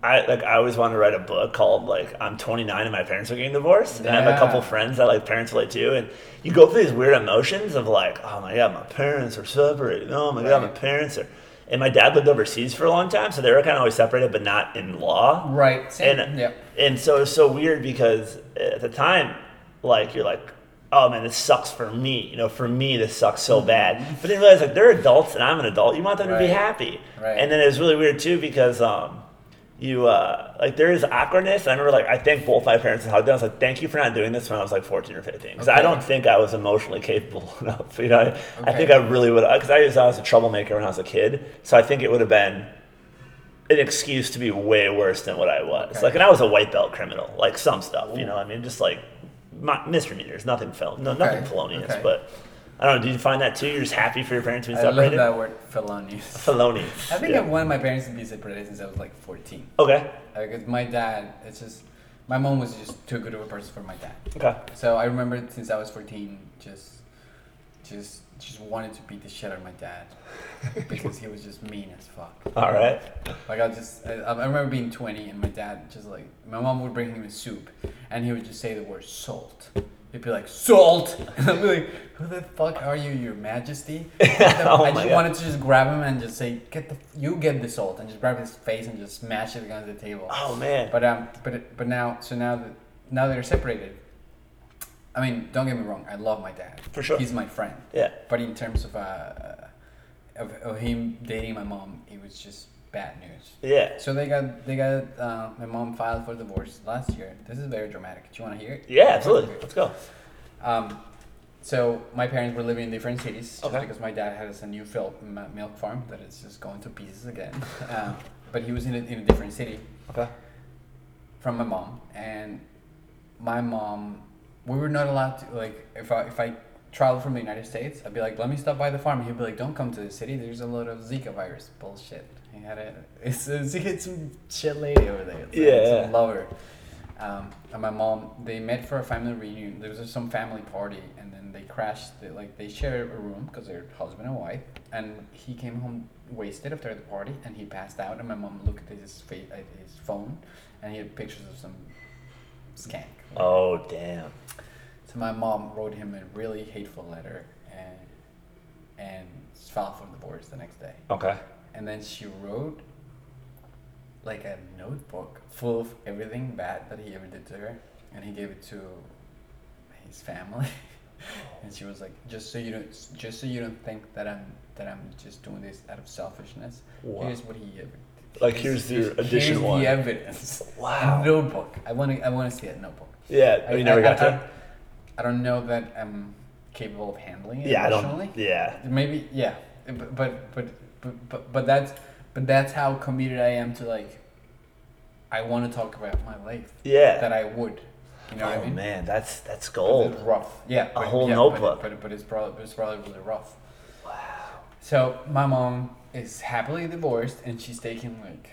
I like I always wanted to write a book called like I'm 29 and my parents are getting divorced and I have a couple friends that like parents relate to and you go through these weird emotions of like oh my god my parents are separated oh my god my parents are and my dad lived overseas for a long time so they were kind of always separated but not in law Right. Same. and yeah. and so it's so weird because at the time, like you're like, oh man, this sucks for me. You know, for me this sucks so bad. But then you realize like they're adults and I'm an adult. You want them to be Mm-hmm. Happy. Right. And then it was really weird too because um, you uh, like there is awkwardness. I remember like I thanked both my parents and hugged them. I was like, thank you for not doing this when I was like 14 or 15 because I don't think I was emotionally capable enough. You know, I, I think I really would because I was I was a troublemaker when I was a kid. So I think it would have been an excuse to be way worse than what I was. Okay. Like, and I was a white belt criminal, like some stuff, you know. I mean, just like my, misdemeanors, nothing fel- no, nothing Okay, felonious. okay. But I don't know. Did you find that too? You're just happy for your parents to be separated. I love that word felonious. Felonious. I think yeah. I wanted my parents to be separated since I was like 14. Okay. Because my dad, it's just, my mom was just too good of a person for my dad. Okay. So I remember since I was 14, just, just, just wanted to beat the shit out of my dad because he was just mean as fuck. All right. Like I just, I, I remember being 20 and my dad just like, my mom would bring him a soup and he would just say the word salt. He'd be like, salt! And I'd be like, who the fuck are you, your majesty? Oh I just God. wanted to just grab him and just say, get the, you get the salt and just grab his face and just smash it against the table. Oh man. But um, but but now, so now that now they're separated. I mean, don't get me wrong. I love my dad. For sure. He's my friend. yeah. But in terms of uh, of, of him dating my mom, it was just bad news. Yeah. So they got they got uh, my mom filed for divorce last year. This is very dramatic. Do you want to hear it? Yeah, absolutely. Let's go. Um, so my parents were living in different cities just Okay. because my dad has a new fil- m- milk farm that is just going to pieces again. Um, but he was in a, in a different city Okay. from my mom, and my mom, we were not allowed to like if I if I travel from the United States, I'd be like, let me stop by the farm. He'd be like, don't come to the city. There's a lot of Zika virus bullshit. He had it. it's, it's, it's some shit lady over there. It's, Yeah, it's yeah. a lover. Um, and my mom, they met for a family reunion. There was some family party, and then they crashed. They, like they share a room because they're husband and wife. And he came home wasted after the party, and he passed out. And my mom looked at his face, at his phone, and he had pictures of some skank. Oh damn. So my mom wrote him a really hateful letter, and and filed for divorce the boards the next day. Okay. And then she wrote like a notebook full of everything bad that he ever did to her, and he gave it to his family. and she was like, "Just so you don't, just so you don't think that I'm that I'm just doing this out of selfishness. Wow. Here's what he ever." did. Like, here's the addition here's one." the evidence. Wow. A notebook. I want to. I want to see that notebook. Yeah. Oh, you never got I, to. I, don't know that I'm capable of handling it Yeah, I emotionally. don't. Yeah. Maybe yeah, but but but but but, but that's but that's how committed I am to like. I want to talk about my life. Yeah. That I would. You know oh what I mean? Oh man, that's that's gold. It's rough. Yeah. but- whole yeah, notebook. But, but, but it's probably it's probably really rough. Wow. So my mom is happily divorced, and she's taking like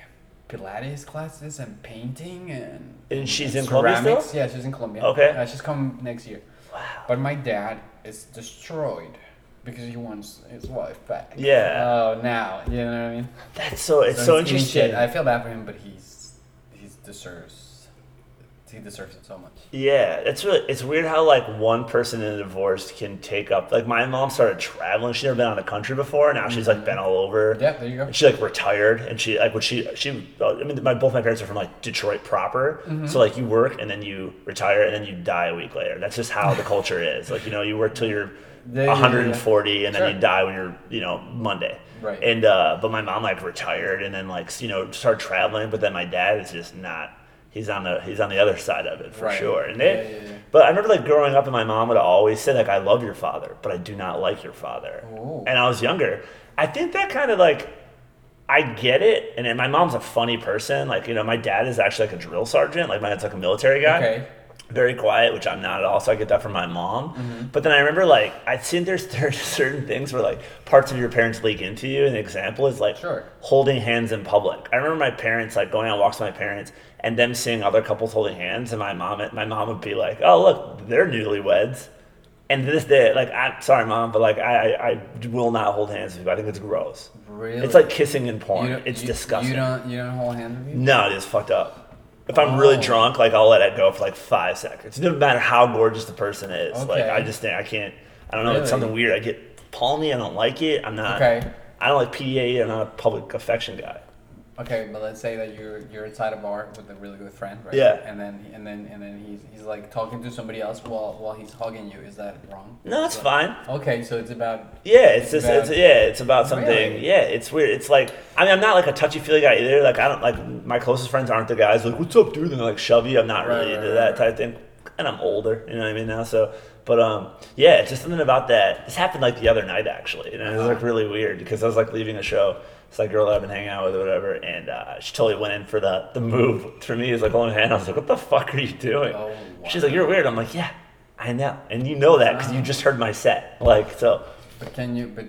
Pilates classes and painting and. And she's in Colombia still? ceramics. Yeah, she's in Colombia. Okay. Uh, she's coming next year. Wow. But my dad is destroyed because he wants his wife back. Yeah. Oh, now you know what I mean. That's so. It's so, he's eating interesting. Shit. I feel bad for him, but he's he deserves he deserves it so much. Yeah, it's really it's weird how like one person in a divorce can take up like my mom started traveling. She's never been out of the country before. Now she's like been all over. Yeah, there you go. And she like retired, and she like when she she I mean my both my parents are from like Detroit proper, Mm-hmm. so like you work and then you retire and then you die a week later. That's just how the culture is. Like you know you work till you're Yeah, yeah, yeah. 140 and then Sure. you die when you're you know Monday. Right. And uh, but my mom like retired and then like you know started traveling, but then my dad is just not. He's on the he's on the other side of it for Right. sure. And Yeah, it, yeah, yeah. but I remember like growing up, and my mom would always say like, "I love your father, but I do not like your father." Ooh. And I was younger. I think that kind of like, I get it. And then my mom's a funny person. Like you know, my dad is actually like a drill sergeant. Like my dad's like a military guy. Okay. Very quiet, which I'm not at all. So I get that from my mom. Mm-hmm. But then I remember like I'd seen there's there's certain things where like parts of your parents leak into you. An example is like Sure. holding hands in public. I remember my parents like going on walks with my parents and them seeing other couples holding hands, and my mom my mom would be like, "Oh look, they're newlyweds." And to this day, like I'm sorry, mom, but like I I, I will not hold hands with you. I think it's gross. Really? It's like kissing in porn. You It's you- disgusting. You don't you don't hold hands with you? No, it's fucked up. If I'm really Oh. drunk, like I'll let it go for like five seconds. It doesn't matter how gorgeous the person is. Like Okay. I just think I can't. I don't know. Really? It's something weird. I get palmy. I don't like it. I'm not. Okay. I don't like PDA. I'm not a public affection guy. Okay, but let's say that you're you're inside a bar with a really good friend, right? Yeah. And then and then and then he's he's like talking to somebody else while while he's hugging you. Is that wrong? No, it's that- fine. Okay, so it's about Yeah, it's just About- it's yeah, it's about something. Really? Yeah, it's weird. It's like I mean, I'm not like a touchy feely guy either. Like I don't like my closest friends aren't the guys like what's up, dude, and they're like shove you. I'm not really Right, into right, that type of thing. And I'm older, you know what I mean now. So, but um, yeah, it's just something about that. This happened like the other night actually, and it was like really weird because I was like leaving a show. It's like girl that I've been hanging out with or whatever, and uh, she totally went in for the the move. For me, it's like holding her hand. I was like, "What the fuck are you doing?" Oh, She's like, "You're weird." I'm like, "Yeah, I know," and you know that because you just heard my set. Like so. But can you? But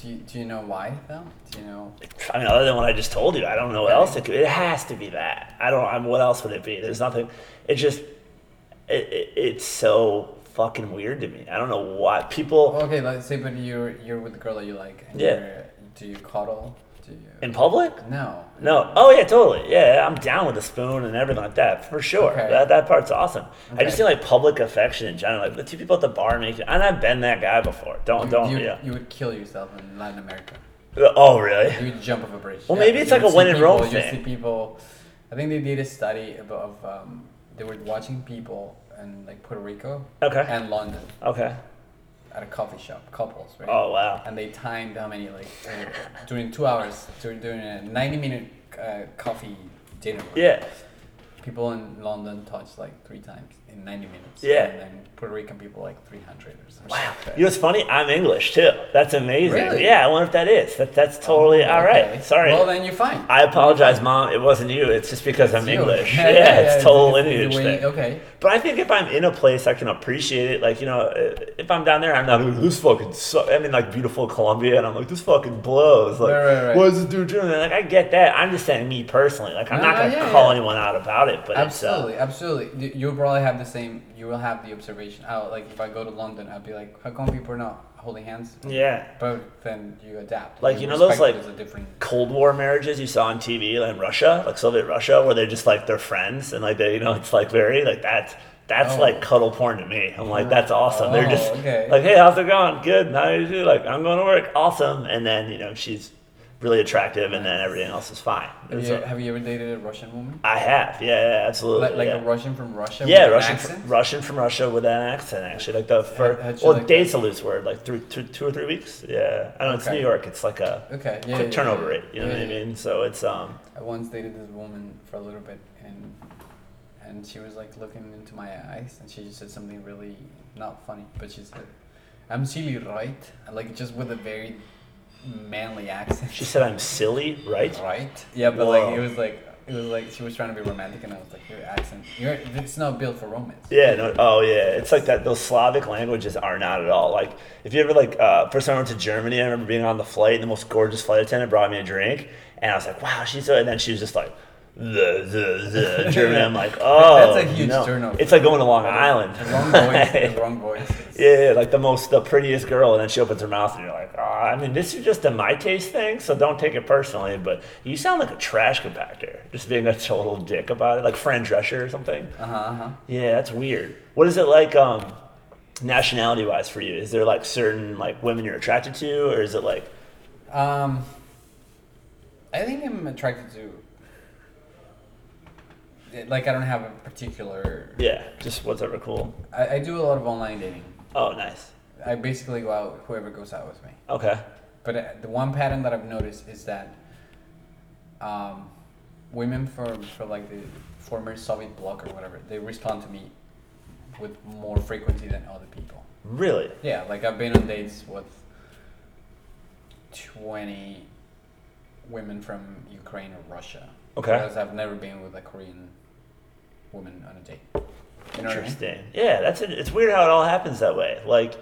do you, do you know why though? Do you know? I mean, other than what I just told you, I don't know what else it could. It has to be that. I don't. I mean, what else would it be? There's nothing. It just. It, it, it's so fucking weird to me. I don't know why people Okay, let's say, but you're you're with the girl that you like. And Yeah. you're- Do you cuddle? Do you? in public. no. No. Oh yeah, totally. Yeah, I'm down with the spoon and everything like that for sure. Okay. That that part's awesome. I just Okay. think like public affection in general, like the two people at the bar making. And I've been that guy before. Don't You, don't you, yeah. you would kill yourself in Latin America. Oh really? You would jump off a bridge. Well, maybe it's like a see in Rome people- You see people. I think they did a study about of um, they were watching people in like Puerto Rico Okay. and London. Okay. At a coffee shop, couples, right? Oh wow. And they timed how many like during two hours during during a ninety minute uh, coffee dinner. Yeah. People in London touched like three times in ninety minutes. Yeah. And then Puerto Rican people like three hundred or something. Wow. like. You know what's funny? I'm English too. That's amazing. Really? Yeah, I wonder if that is. That that's totally all right. Okay. Sorry. Well, then you're fine. I apologize, mom. It wasn't you. It's just because I'm you. English. Yeah, it's total it's the lineage way- thing. Okay. But I think if I'm in a place, I can appreciate it. Like you know, if I'm down there, I'm not like this fucking. Su-. I mean, like beautiful Colombia, and I'm like this fucking blows. Like, Right, right, right. what is this dude doing? Like I get that. I'm just saying me personally. Like I'm No, not gonna yeah, call yeah. anyone out about it. But Absolutely, It's, uh, absolutely. You'll probably have the same. You will have the observation. Oh, like if I go to London, I'd be like, how come people are not holding hands? yeah. But then you adapt. Like, you know those, like, different. Cold War marriages you saw on TV like in Russia, like Soviet Russia, where they're just like they're friends and like they, you know, it's like very like that's that's Oh. like cuddle porn to me. I'm like that's awesome. they're Oh, just okay. like, hey, how's it going? Good. How you do? Like I'm going to work. Awesome. And then you know she's really attractive, and then everything else is fine. Have you, have you ever dated a Russian woman? I have, yeah, yeah absolutely. Like, like yeah. a Russian from Russia? yeah, Russian, accent? from, Russian from Russia with an accent, actually. Like the first, you well, like date's a loose word, like three, two, two or three weeks. Yeah, I don't know. It's New York. It's like a Okay. Yeah. quick yeah, turnover rate. You know what I mean? So it's um, I once dated this woman for a little bit, and and she was like looking into my eyes, and she just said something really not funny, but she said, "I'm silly, right?" Like just with a very manly accent. She said I'm silly, right? Right. Yeah, but like it was like it was like she was trying to be romantic, and I was like, your accent, you're it's not built for romance. Yeah, no, oh yeah, it's like that. Those Slavic languages are not at all. Like if you ever like uh, first time I went to Germany, I remember being on the flight, and the most gorgeous flight attendant brought me a drink, and I was like, wow, she's so. And then she was just like, the the the German. I'm like, oh, That's a huge no. turnover. It's like going to Long Island. The wrong voice. the wrong voice. Yeah, yeah, like the most, the prettiest girl, and then she opens her mouth, and you're like, oh, I mean, this is just a my taste thing, so don't take it personally. But you sound like a trash compactor, just being a total dick about it, like Fran Drescher or something. Uh huh. Uh-huh. Yeah, that's weird. What is it like, um, nationality wise for you? Is there like certain like women you're attracted to, or is it like, Um, I think I'm attracted to. Like I don't have a particular. yeah, just whatever cool? I, I do a lot of online dating. Oh, nice. I basically go out whoever goes out with me. Okay. But uh, the one pattern that I've noticed is that um, women for for like the former Soviet bloc or whatever, they respond to me with more frequency than other people. Really? Yeah, like I've been on dates with twenty women from Ukraine or Russia. Okay. Whereas I've never been with a Korean woman on a date. You know what I mean? Interesting. Yeah, that's it. It's weird how it all happens that way. Like,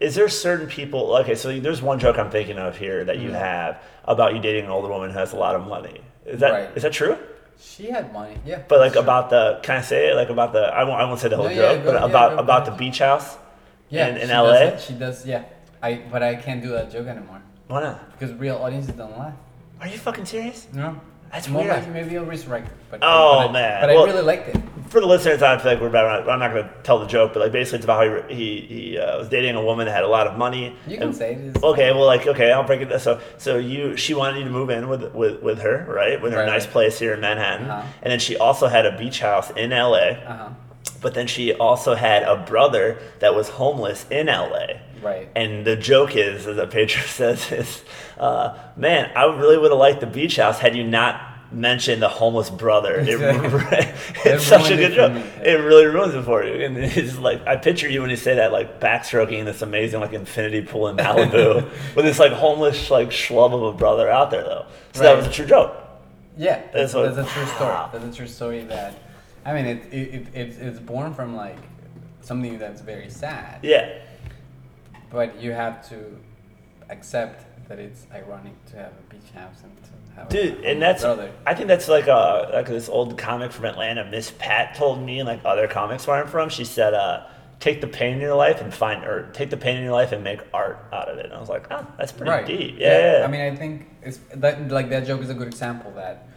is there certain people? Okay, so there's one joke I'm thinking of here that you Mhm. have about you dating an older woman who has a lot of money. Is that is Right. that true? She had money, yeah. But like about the can I say it? Like about the I won't I won't say the whole No, joke, go- but yeah, about about the beach house. yeah, in- in she LA? Does. She does, yeah. I but I can't do that joke anymore Why not? because real audiences don't laugh. Are you fucking serious? No. That's Well, weird. Maybe, maybe I'll resurrect. But, Oh, but I- man. But Well- I really liked it. For the listeners, I feel like we're about. I'm not going to tell the joke, but like basically, it's about how he he, he uh, was dating a woman that had a lot of money. You can and- say it. Okay, well, like, okay, I'll break it. So, so you, she wanted you to move in with with, with her, right? With her Right, nice place here in Manhattan, Uh-huh. and then she also had a beach house in L.A. Uh huh. But then she also had a brother that was homeless in L.A. Right. And the joke is, as Pedro says, is, uh, man, I really would have liked the beach house had you not mentioned the homeless brother. It, It it's such a good joke. It really ruins it for you. And it's like I picture you when you say that, like backstroking this amazing like infinity pool in Malibu with this like homeless like schlub of a brother out there though. So that was a true joke. Yeah, That's that's, what- that's a true story. Wow. That's a true story that, I mean, it, it, it it's, it's born from like something that's very sad. Yeah. But you have to accept that it's ironic to have a beach house and to have Dude, a and that's brother. I think that's like a like this old comic from Atlanta. Miss Pat told me and like other comics where I'm from. She said, uh, "Take the pain in your life and find, or take the pain in your life and make art out of it." And I was like, "Oh, that's pretty right. deep." Yeah, yeah. I mean, I think it's that like that joke is a good example that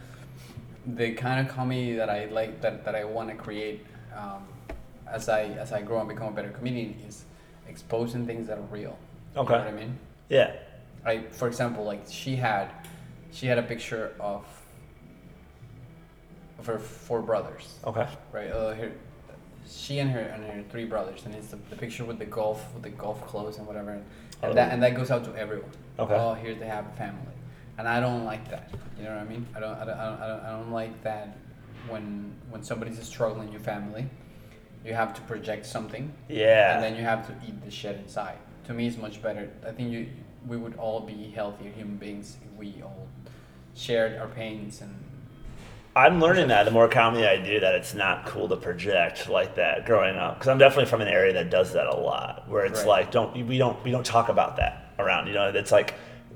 the kind of comedy that I like that, that I want to create um, as I as I grow and become a better comedian is exposing things that are real. Okay. You know what I mean? yeah, I, for example, like she had, she had a picture of, of her four brothers, okay, right? Uh, here, she and her and her three brothers, and it's the, the picture with the golf with the golf clothes and whatever, and Oh. that and that goes out to everyone. Okay. Oh, here's have a family, and I don't like that. You know what I mean? I don't I don't I don't, I don't, I don't like that when when somebody's struggling in your family, you have to project something Yeah. and then you have to eat the shit inside. To me, it's much better. I think you we would all be healthier human beings if we all shared our pains and I'm learning that the more comedy I do, that it's not cool to project like that growing up. Because I'm definitely from an area that does that a lot, where it's Right. like, don't we don't we don't talk about that around. You know, it's like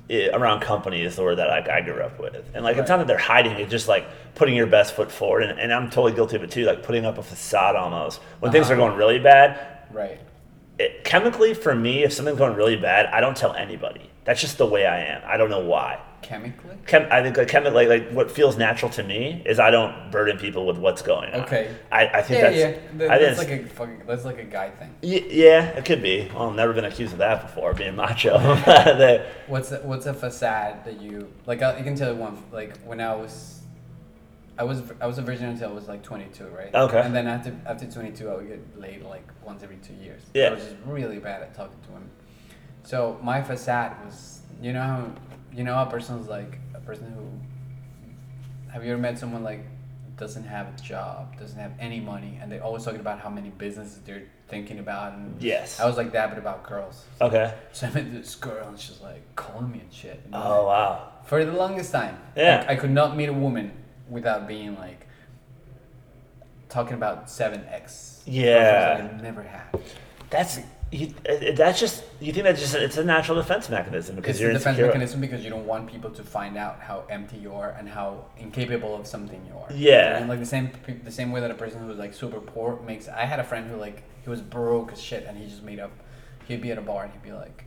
it, around company is the word that like I grew up with, and like it's not that they're hiding it's just like putting your best foot forward. And, and I'm totally guilty of it too, like putting up a facade almost when things are Uh-huh. going really bad. right. It, chemically, for me, if something's going really bad, I don't tell anybody. That's just the way I am. I don't know why. Chemically. Chem, I think like chemi- like what feels natural to me is I don't burden people with what's going on. Okay. I, I think Yeah, that's yeah. Th- I that's think like a fucking. That's like a guy thing. y- yeah, it could be. Well, I've never been accused of that before, being macho. That- What's a, what's a facade that you like? Uh, I, I can tell you one. Like when I was, I was I was a virgin until I was like twenty two, right? Okay. And then after after twenty two, I would get laid like once every two years. Yeah. I was just really bad at talking to women. So my facade was, you know how, you know a person's like a person who. Have you ever met someone like doesn't have a job, doesn't have any money, and they're always talking about how many businesses they're thinking about, and yes. I was like that, but about girls. okay. So I met this girl and she's like calling me and shit. know? Oh wow. For the longest time. Yeah. I, I could not meet a woman without being like talking about seven X. Yeah. I never had. That's you, that's just you think that's just it's a natural defense mechanism because It's you're a defense insecure. mechanism because you don't want people to find out how empty you are and how incapable of something you are. Yeah. And like the same the same way that a person who's like super poor makes. I had a friend who like he was broke as shit and he just made up. He'd be at a bar and he'd be like,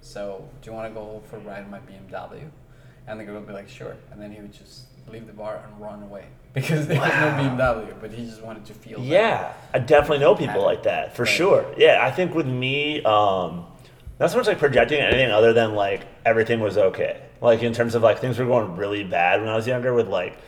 "So do you want to go for a ride in my BMW?" And the girl would be like, "Sure." And then he would just leave the bar and run away because there was no BMW, but he just wanted to feel. Yeah, I definitely know people like that for Right. sure. Yeah, I think with me, um, not so much like projecting anything other than like everything was okay. Like in terms of like things were going really bad when I was younger with like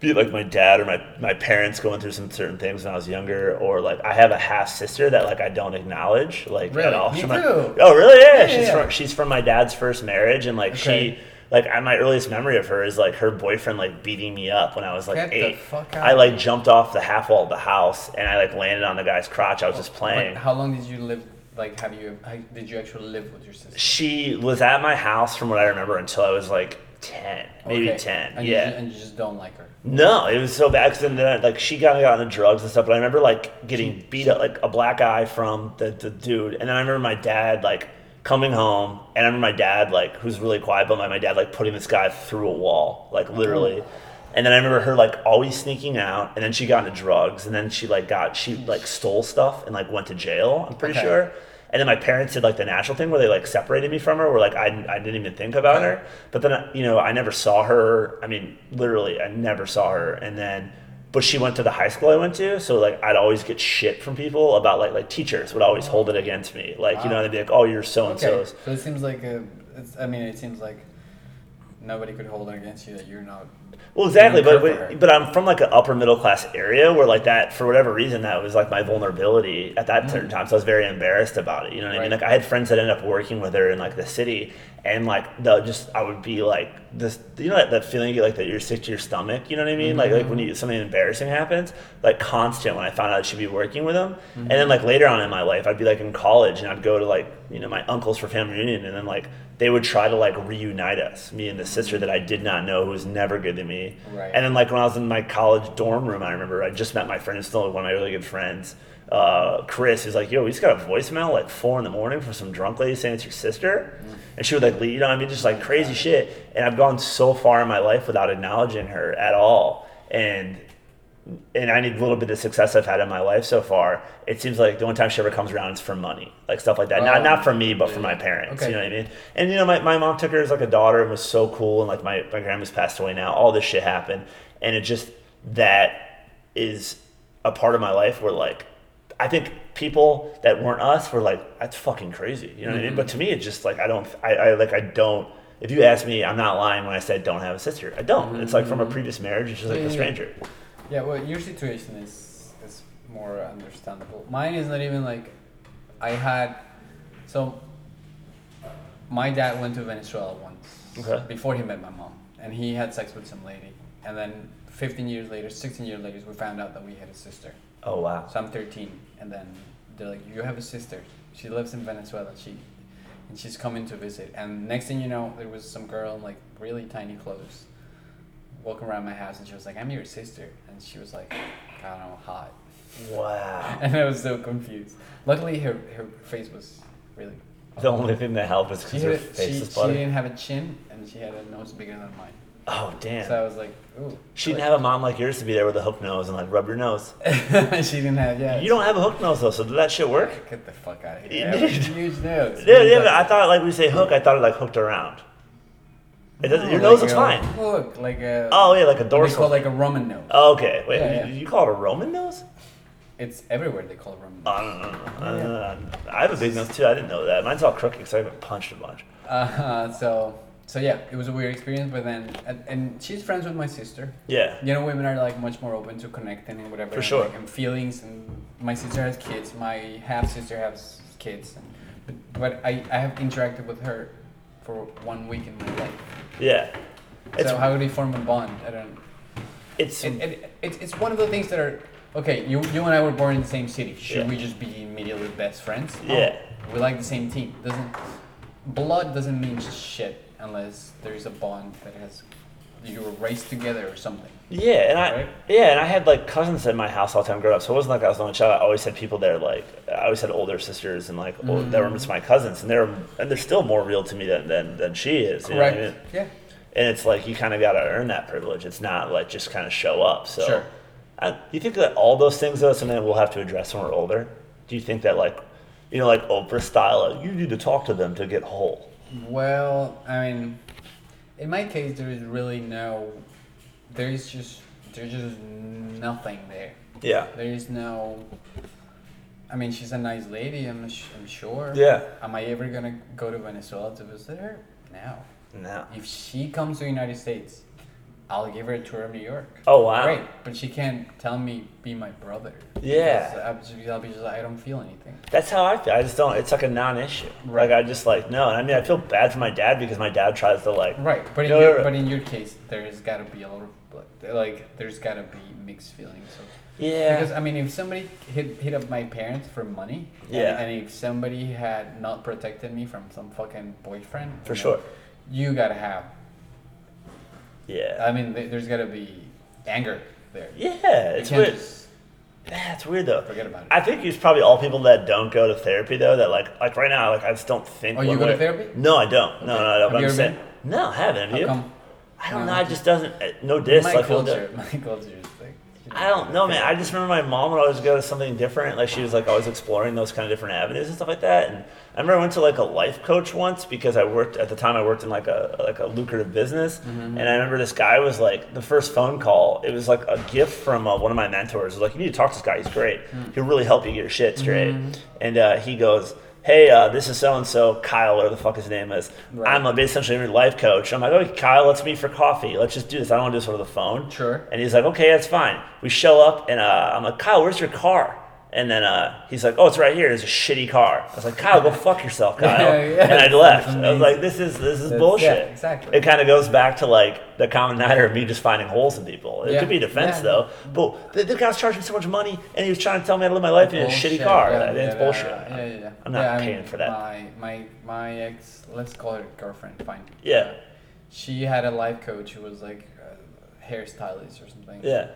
be like my dad or my, my parents going through some certain things when I was younger, or like I have a half sister that like I don't acknowledge like at Really? all. Me my- too. oh really? Yeah, Yeah, she's yeah. from she's from my dad's first marriage, and like Okay. she like I, my earliest memory of her is like her boyfriend like beating me up when I was like Get the eight. fuck out I like jumped off the half wall of the house and I like landed on the guy's crotch. I was just playing. How long did you live? Like, have you? How, did you actually live with your sister? She was at my house from what I remember until I was like ten, maybe Okay. ten. And You yeah. just, and you just don't like her. No, it was so bad because then like she kind of got into drugs and stuff. But I remember like getting beat up like a black eye from the, the dude, and then I remember my dad like coming home, and I remember my dad like who's really quiet, but my, my dad like putting this guy through a wall, like literally. Oh. And then I remember her like always sneaking out, and then she got into drugs, and then she like got she like stole stuff and like went to jail. I'm pretty Okay. sure. And then my parents did like the natural thing where they like separated me from her, where like I, I didn't even think about her. But then you know I never saw her. I mean, literally, I never saw her. And then, but she went to the high school I went to, so like I'd always get shit from people about like like teachers would always hold it against me, like you know Wow. they'd be like, oh you're so and Okay, so. so it seems like a. I mean, it seems like nobody could hold it against you that you're not. Well, exactly, but good for her. but, but I'm from like an upper middle class area where like that for whatever reason that was like my vulnerability at that certain time. So I was very embarrassed about it. You know what I mean? Mm. Like I had friends that ended up working with her in like the city, and like the just I would be like this. You know that, that feeling you like that you're sick to your stomach. You know what I mean? Like like when Mm-hmm. you something embarrassing happens, like constant when I found out she'd be working with him, Mm-hmm. and then like later on in my life I'd be like in college and I'd go to like you know my uncles for family reunion, and then like they would try to like reunite us, me and the sister that I did not know who was never good to me. Right. And then like when I was in my college dorm room, I remember I just met my friend, who's still one of my really good friends, uh, Chris. He's like, "Yo, we just got a voicemail like four in the morning from some drunk lady saying it's your sister," and she would like, leave, you know, what I mean, just like crazy shit. And I've gone so far in my life without acknowledging her at all, and and I need a little bit of success I've had in my life so far. It seems like the only time she ever comes around is for money, like stuff like that. not Oh, not for me, but for my parents. Okay. You know what I mean? And you know, my, my mom took her as like a daughter and was so cool. And like my my grandma's passed away now. All this shit happened, and it just that is a part of my life where like I think people that weren't us were like that's fucking crazy. You know what I mean? Mm-hmm. But to me, it's just like I don't. I, I like I don't. If you ask me, I'm not lying when I said don't have a sister. I don't. It's like from a mm-hmm. previous marriage. It's just like Yeah, a stranger. Yeah, well, your situation is is more understandable. Mine is not even like I had so my dad went to Venezuela once Okay. before he met my mom, and he had sex with some lady, and then 15 years later, 16 years later, we found out that we had a sister. Oh wow. So I'm 13, and then they're like, "You have a sister. She lives in Venezuela. She, and she's coming to visit." And next thing you know, there was some girl in like really tiny clothes, walking around my house, and she was like, "I'm your sister," and she was like, "I don't know, hot," Wow. and I was so confused. Luckily, her her face was really. The only thing that helped is She, because her face she, is she didn't have a chin, and she had a nose bigger than mine. Oh damn. So I was like, "Ooh." she didn't have a mom like yours to be there with a hook nose and like rub your nose. she didn't have. Yeah. You don't have a hook nose though, so did that shit work? Get the fuck out of here. Huge nose. Yeah, yeah, but I thought like we say hook, I thought it like hooked around. It doesn't. Your No, nose looks fine. Hook, like a. Oh yeah, like a they dorsal. call like a Roman nose. Oh, okay, wait. Yeah, you, yeah. you call it a Roman nose? It's everywhere they call it Roman. I nose. don't know. Uh, I have a big nose too. I didn't know that. Mine's all crooked because I haven't punched a bunch. Uh, so so yeah, it was a weird experience. But then and, and she's friends with my sister. Yeah. You know, women are like much more open to connecting and whatever. For and, sure. like, and feelings. And my sister has kids. My half sister has kids. And, but but I, I have interacted with her for one week in my life. Yeah. It's so how do they form a bond? I don't. it's It, it, it's it's one of the things that are okay. You you and I were born in the same city. Should Yeah. we just be immediately best friends? No. Yeah. Oh, we like the same team. Doesn't blood doesn't mean shit unless there's a bond that has you were raised together or something. Yeah, and I Right? yeah, and I had like cousins in my house all the time growing up, so it wasn't like I was the only child. I always had people there, like I always had older sisters and like old, that were Mm. just my cousins, and they're and they're still more real to me than than, than she is. You know I mean? Yeah. And it's like you kind of got to earn that privilege. It's not like just kind of show up. So, Sure. I, you think that all those things though, something that we'll have to address when we're older? Do you think that like, you know, like Oprah style, like, you need to talk to them to get whole? Well, I mean, in my case, there is really no. There is just there's just nothing there. Yeah. There is no. I mean, she's a nice lady. I'm, I'm sure. Yeah. Am I ever gonna go to Venezuela to visit her? No. No. If she comes to the United States, I'll give her a tour of New York. Oh wow. Great, but she can't tell me be my brother. Yeah. I'll be just like, I don't feel anything. That's how I feel. I just don't. It's like a non-issue. Right. Like I just like no. And I mean, I feel bad for my dad because my dad tries to like. Right, but in your but in your case, there's got to be a little like, there's got to be mixed feelings. So. Yeah. Because I mean, if somebody hit hit up my parents for money, and- Yeah. and, if somebody had not protected me from some fucking boyfriend, For you know, sure. you gotta have. Yeah. I mean, there's gotta be anger there. yeah. You It's weird. just Yeah, weird though. forget about it. I think it's probably all people that don't go to therapy though. That like like right now, like I just don't think. Oh, you go to therapy? No, I don't. No, Okay. no, no. Have but you I'm ever saying, been? no, I haven't. Have you? come? I don't No, know. It just doesn't. uh, No diss. my like, culture, my culture is I don't know, man. I just remember my mom would always go to something different. Like she was like always exploring those kind of different avenues and stuff like that. And I remember I went to like a life coach once because I worked at the time. I worked in like a like a lucrative business, Mm-hmm. and I remember this guy was like the first phone call. It was like a gift from uh, one of my mentors. It was like you need to talk to this guy. He's great. Hmm. He'll really help you get your shit straight. Mm-hmm. And uh, he goes. Hey, uh, this is so and so, Kyle, whatever the fuck his name is. Right. I'm a, essentially your life coach. I'm like, okay, Kyle, let's meet for coffee. Let's just do this. I don't want to do this over the phone. Sure. And he's like, okay, that's fine. We show up, and uh, I'm like, Kyle, where's your car? And then uh, he's like, oh, it's right here. It's a shitty car. I was like, Kyle, go fuck yourself, Kyle. Yeah, yeah. And I left. I was like, this is this is That's- bullshit. yeah, exactly. It kind of goes back to like the common denominator of me just finding holes in people. It could be defense though. But the, the guy was charging me so much money, and he was trying to tell me how to live my life in a shitty car. yeah, it's bullshit. Yeah, yeah, yeah. I'm not Yeah, I paying mean, for that. My my my ex, let's call her girlfriend, fine. Yeah. She had a life coach who was like a hairstylist or something. Yeah.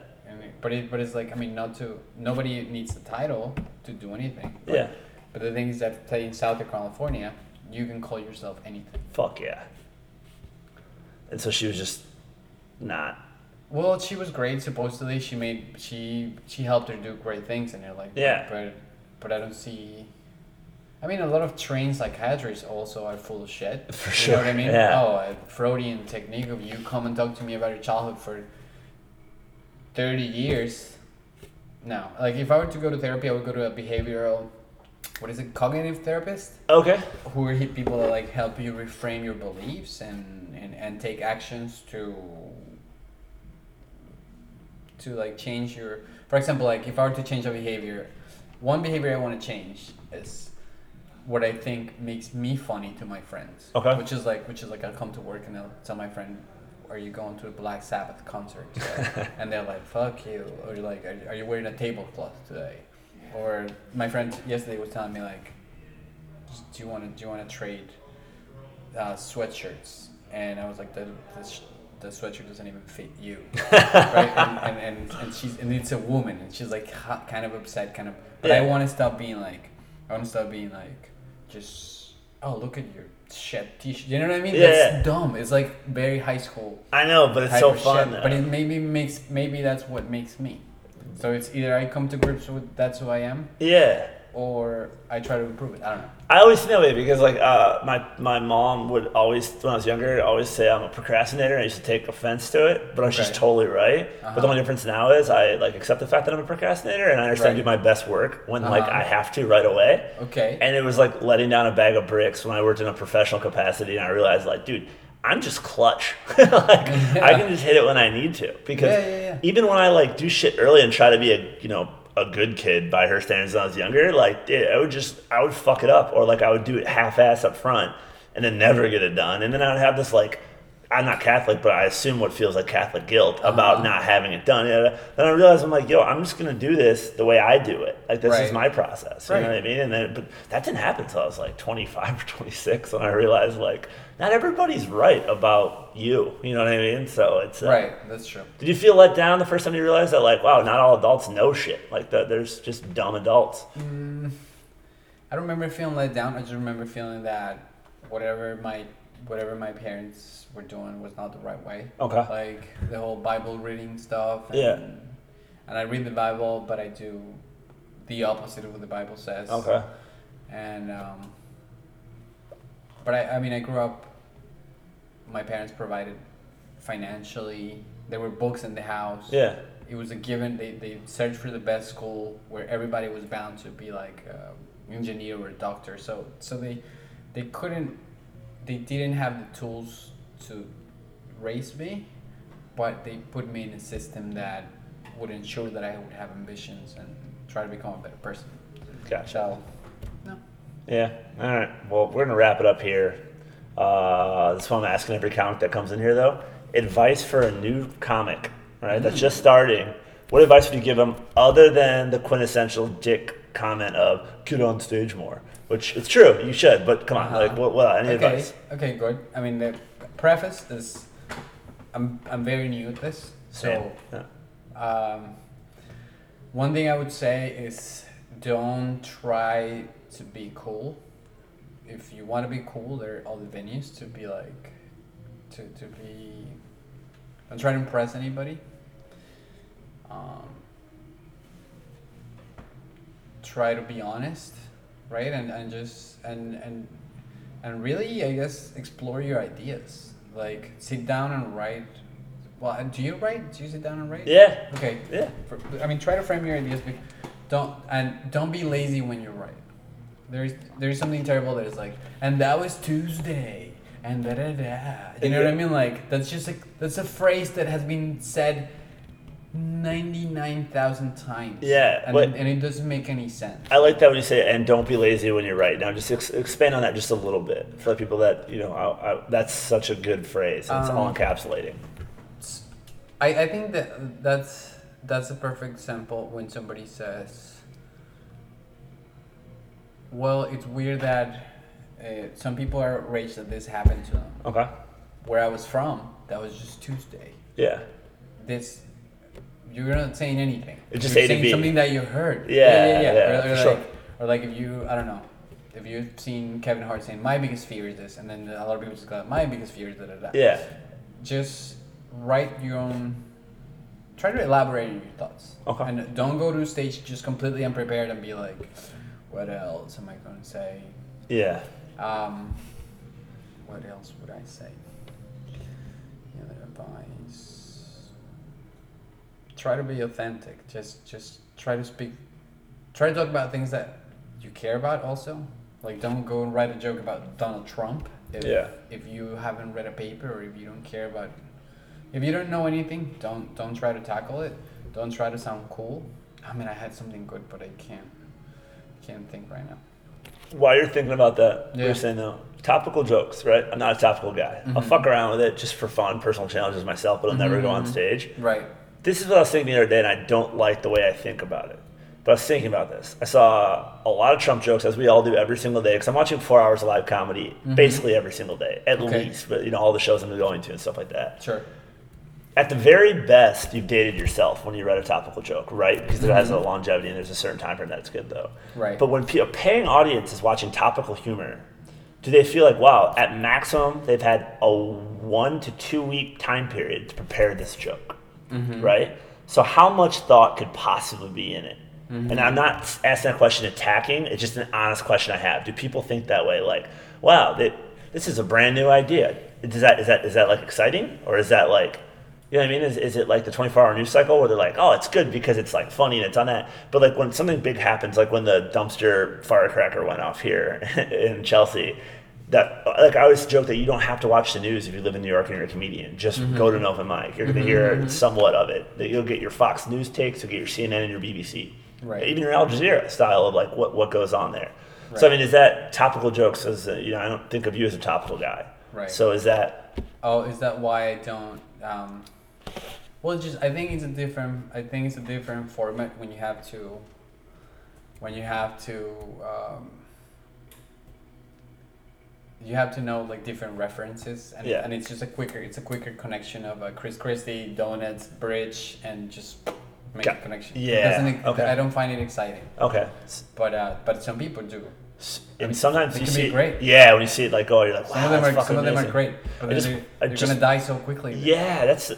And but it but it's like I mean not to nobody needs the title to do anything. But, Yeah. But the thing is that say in Southern California, you can call yourself anything. Fuck yeah. And so she was just not. Well, she was great. Supposedly, she made she she helped her do great things in her life. Yeah. But but I don't see. I mean, a lot of trained psychiatrists also are full of shit. For You sure, know what I mean? yeah. Oh, a Freudian technique of you come and talk to me about your childhood for thirty years. No, like if I were to go to therapy, I would go to a behavioral, what is it, cognitive therapist, Okay. who are people that like help you reframe your beliefs and and, and take actions to to like change your For example, like if I were to change a behavior, one behavior I want to change is what I think makes me funny to my friends. Okay. Which is like which is like I'll come to work and I'll tell my friend, "Are you going to a Black Sabbath concert?" today?" and they're like, "Fuck you," or like, "Are, are you wearing a tablecloth today?" Or my friend yesterday was telling me like, "Do you want to do you want to trade uh, sweatshirts?" And I was like, "The the, sh- the sweatshirt doesn't even fit you." right? And, and, and, and she's and it's a woman, and she's like ha- kind of upset, kind of. But I want to stop being like, I want to stop being like, just oh look at your shed t-shirt. You know what I mean? Yeah. That's dumb. It's like very high school. I know, but it's so fun. shit. But it maybe makes maybe that's what makes me. So it's either I come to grips with that's who I am, yeah. Or I try to improve it. I don't know. I always think that way because like uh, my my mom would always when I was younger always say I'm a procrastinator. and I used to take offense to it, but she's Okay. totally right. But the Uh-huh. only difference now is I like accept the fact that I'm a procrastinator and I understand Right. do my best work when like Uh-huh. I have to right away. Okay. And it was like letting down a bag of bricks when I worked in a professional capacity and I realized like, dude, I'm just clutch. like I can just hit it when I need to because Yeah, yeah, yeah. even when I like do shit early and try to be a you know a good kid by her standards when I was younger, like I would just I would fuck it up or like I would do it half ass up front and then never get it done. And then I would have this like I'm not Catholic, but I assume what feels like Catholic guilt about Uh-huh. not having it done. And then I realize I'm like, yo, I'm just gonna do this the way I do it. Like this is my process. You know what I mean? And then, but that didn't happen until I was like 25 or 26 when I realized like not everybody's right about you. You know what I mean? So it's uh, right. That's true. Did you feel let down the first time you realized that like wow, not all adults know shit. Like that, there's just dumb adults. I don't remember feeling let down. I just remember feeling that whatever my whatever my parents were doing was not the right way. Okay. Like the whole Bible reading stuff. And, Yeah. And I read the Bible, but I do the opposite of what the Bible says. Okay. And um, but I, I mean, I grew up. My parents provided financially. There were books in the house Yeah. it was a given. They, they searched for the best school where everybody was bound to be like an engineer or a doctor. So so they they couldn't they didn't have the tools to raise me, but they put me in a system that would ensure that I would have ambitions and try to become a better person. Gotcha. So no. Yeah. All right. Well, we're gonna wrap it up here. Uh, this is what I'm asking every comic that comes in here, though. Advice for a new comic, right? That's just starting. What advice would you give them other than the quintessential dick comment of "get on stage more"? Which it's true, you should. But come on, Uh-huh. like what? what any okay. advice? Okay, good. I mean, the preface is I'm I'm very new at this, so. Yeah. Um, one thing I would say is don't try to be cool. If you want to be cool, there are all the venues to be like, to, to be. Don't try to impress anybody. Um, try to be honest, right? And, and just and and and really, I guess, explore your ideas. Like sit down and write. Well, uh, do you write? Do you sit down and write? Yeah. Okay. Yeah. For, I mean, try to frame your ideas. Don't and don't be lazy when you write. There's there's something terrible that is like, and that was Tuesday, and da da da. You know what I mean? Like that's just like that's a phrase that has been said ninety nine thousand times. Yeah, and, but- and it doesn't make any sense. I like that when you say, and don't be lazy when you're write. Now, just ex- expand on that just a little bit for the people that you know. I, I, that's such a good phrase. It's all Um, encapsulating. I, I think that that's that's a perfect example when somebody says, "Well, it's weird that uh, some people are outraged that this happened to them." Okay. Where I was from, that was just Tuesday. Yeah. This, you're not saying anything. It's just you're A to saying B. something that you heard. Yeah, yeah, yeah. yeah, or, or sure. like, or like if you, I don't know, if you've seen Kevin Hart saying, "My biggest fear is this," and then a lot of people just go, "My biggest fear is da da da." Yeah. just write your own try to elaborate on your thoughts Okay. and don't go to stage just completely unprepared and be like what else am i going to say Yeah. um, what else would i say the other advice try to be authentic just just try to speak try to talk about things that you care about also like don't go and write a joke about donald trump if, Yeah. if you haven't read a paper or if you don't care about if you don't know anything don't don't try to tackle it Don't try to sound cool. I mean, I had something good, but I can't can't think right now. While you're thinking about that, Yeah. you're saying though, topical jokes, right? I'm not a topical guy. I'll Mhm. fuck around with it just for fun, personal challenges myself, but I'll never go on Mhm. stage. Right. This is what I was thinking the other day, and I don't like the way I think about it. But I was thinking about this. I saw a lot of Trump jokes, as we all do every single day, because I'm watching four hours of live comedy mm-hmm. basically every single day, at Okay. least. But you know, all the shows I'm going to and stuff like that. Sure. At the very best, you've dated yourself when you read a topical joke, right? Because it has a mm-hmm. longevity and there's a certain time frame that's good, though. Right. But when a paying audience is watching topical humor, do they feel like, wow, at maximum, they've had a one to two week time period to prepare this joke, Mm-hmm. right? So, how much thought could possibly be in it? Mm-hmm. And I'm not asking that question attacking, it's just an honest question I have. Do people think that way? Like, wow, they, this is a brand new idea. Is that, is, that, is that like exciting? Or is that like, you know what I mean? Is, is it like the 24 hour news cycle where they're like, oh, it's good because it's like funny and it's on that. But like when something big happens, like when the dumpster firecracker went off here in Chelsea, that like I always joke that you don't have to watch the news if you live in New York and you're a comedian. Just go to an open mic. You're going to hear somewhat of it. That You'll get your Fox News takes, you'll get your CNN and your BBC. Right. Even your Al Jazeera style of like what, what goes on there. So I mean, is that topical jokes? As a, you know, I don't think of you as a topical guy. Right. So is that Oh, is that why I don't? Um, well, just I think it's a different. I think it's a different format when you have to. When you have to. Um, you have to know like different references, and, Yeah. and it's just a quicker. It's a quicker connection of a Chris Christie, donuts, bridge, and just make Got- a connection. Yeah, doesn't- okay. I don't find it exciting, okay? but uh, but some people do. S- I And mean, sometimes you can see, be great. yeah, when you see it, like, oh, you're like, wow, Some of them are some of them are great, but then just- they're, they're just- gonna die so quickly. Yeah, that's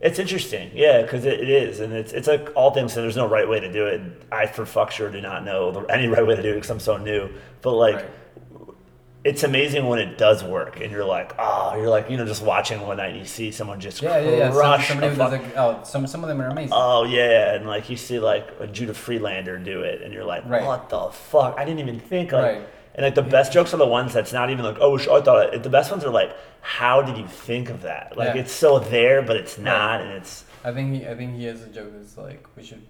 it's interesting. Yeah, because it, it is, and it's it's like all things. And there's no right way to do it. I for fuck sure do not know the, any right way to do it because I'm so new. But like, Right. It's amazing when it does work, and you're like, oh, you're like, you know, just watching one night, and you see someone just Yeah, yeah, yeah. Some, a fuck- like, oh, some some of them are amazing. Oh yeah, and like you see like a Judah Friedlander do it, and you're like, Right. what the fuck? I didn't even think like. Right. And like the best jokes are the ones that's not even like, oh, sh- I thought it. The best ones are like, how did you think of that? Like Yeah. it's so there, but it's not, and it's I think he I think he has a joke that's like we should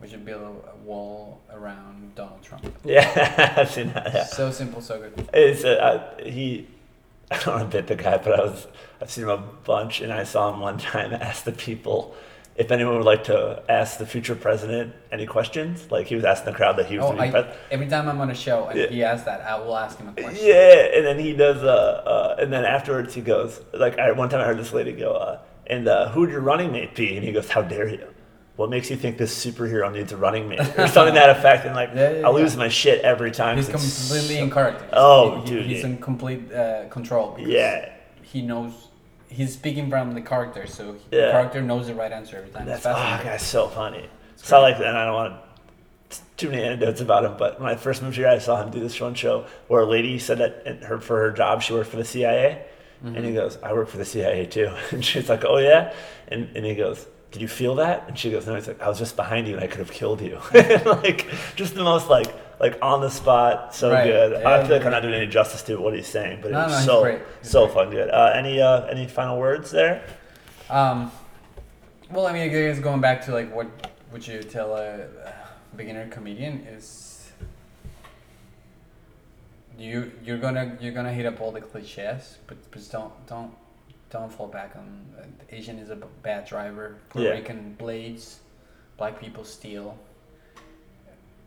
we should build a, wall around Donald Trump. yeah, I've seen that. Yeah. So simple, so good. It's uh, I, he. I don't want to bit the guy, but I was I've seen him a bunch, and I saw him one time ask the people if anyone would like to ask the future president any questions. Like he was asking the crowd that he was Oh, I, every time I'm on a show and Yeah. he asks that, I will ask him a question. Yeah, and then he does. Uh, uh, and then afterwards he goes like, I, one time I heard this lady go, uh, and uh, who would your running mate be? And he goes, How dare you? What makes you think this superhero needs a running mate or something that effect? And like, Yeah, yeah, I lose yeah. my shit every time. he's completely so- in character. Oh, He- dude, he's in complete uh, control. because Yeah, he knows. He's speaking from the character, so he- the character knows the right answer every time. that's it's oh, fascinating. so funny. it's So like, and I don't want to too many anecdotes about him, but when I first moved here, I saw him do this one show where a lady said that her for her job she worked for the CIA, and Mm-hmm. he goes, "I work for the CIA too," and she's like, "Oh yeah," and and he goes. Did you feel that? And she goes, No. He's like, I was just behind you, and I could have killed you. like, just the most like, like on the spot, so Right. good. Yeah, I feel like. I'm not doing any justice to what he's saying, but No, it was no, so great. So great. fun, good. Uh, any uh, any final words there? Um, well, I mean, I guess going back to like what would you tell a beginner comedian is you you're gonna you're gonna hit up all the cliches, but but don't don't don't fall back on uh, Asian is a b- bad driver, Puerto Yeah. Rican blades, black people steal.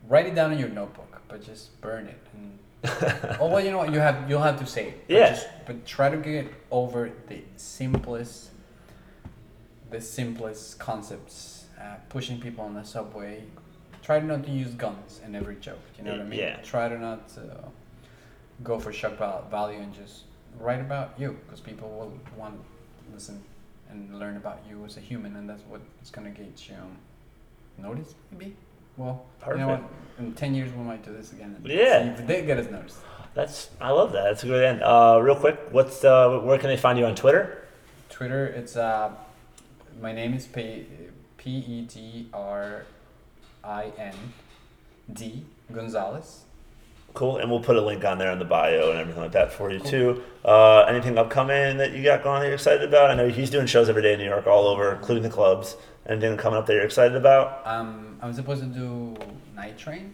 Write it down in your notebook, but just burn it. And, oh well, you know what? You have you'll have to say it. but Yeah. Just, but try to get over the simplest the simplest concepts, uh, pushing people on the subway. Try not to use guns in every joke. You know what I mean? Yeah. Try to not uh, go for shock value and just write about you, because people will want to listen and learn about you as a human, and that's what is gonna get you um, noticed. Maybe. Well, you know what? In ten years, we might do this again. And Yeah. See if they get us noticed. That's I love that. That's a good end. Uh, real quick, what's uh, where can they find you on Twitter? Twitter, it's uh, my name is P P E D R I N D Gonzalez. Cool, and we'll put a link on there in the bio and everything like that for you too. Uh, anything upcoming that you got going that you're excited about? I know he's doing shows every day in New York, all over, including the clubs. Anything coming up that you're excited about? Um, I'm supposed to do Night Train.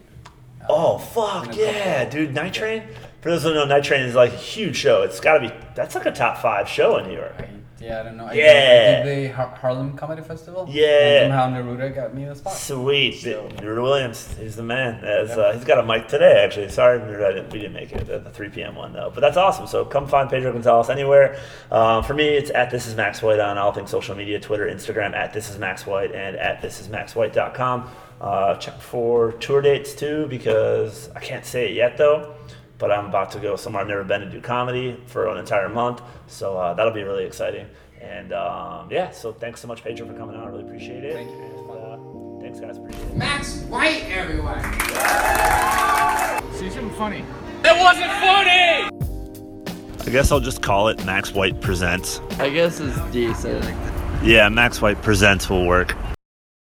um, Oh fuck yeah, dude! Night Train. For those who don't know, Night Train is like a huge show. It's got to be. That's like a top five show in New York. Yeah, I don't know. I Yeah. did, the Har- Harlem Comedy Festival. Yeah. And somehow Neruda got me the spot. Sweet, So- Drew Williams. He's the man. As, Yeah. uh, he's got a mic today, actually. Sorry, I didn't, we didn't make it at the 3 p.m. one though. But that's awesome. So come find Pedro Gonzalez anywhere. Um, for me, it's at this is Max White on all things social media: Twitter, Instagram at this is Max White, and at this is maxwhite.com. Uh, check for tour dates too, because I can't say it yet though. But I'm about to go somewhere I've never been to do comedy for an entire month, so uh, that'll be really exciting. And um, yeah, so thanks so much, Pedro, for coming on. I really appreciate it. Thank you. It was fun. And, uh, thanks, guys. Appreciate it. Max White everyone. See something funny. It wasn't funny. I guess I'll just call it Max White Presents. I guess it's decent. Yeah, Max White Presents will work.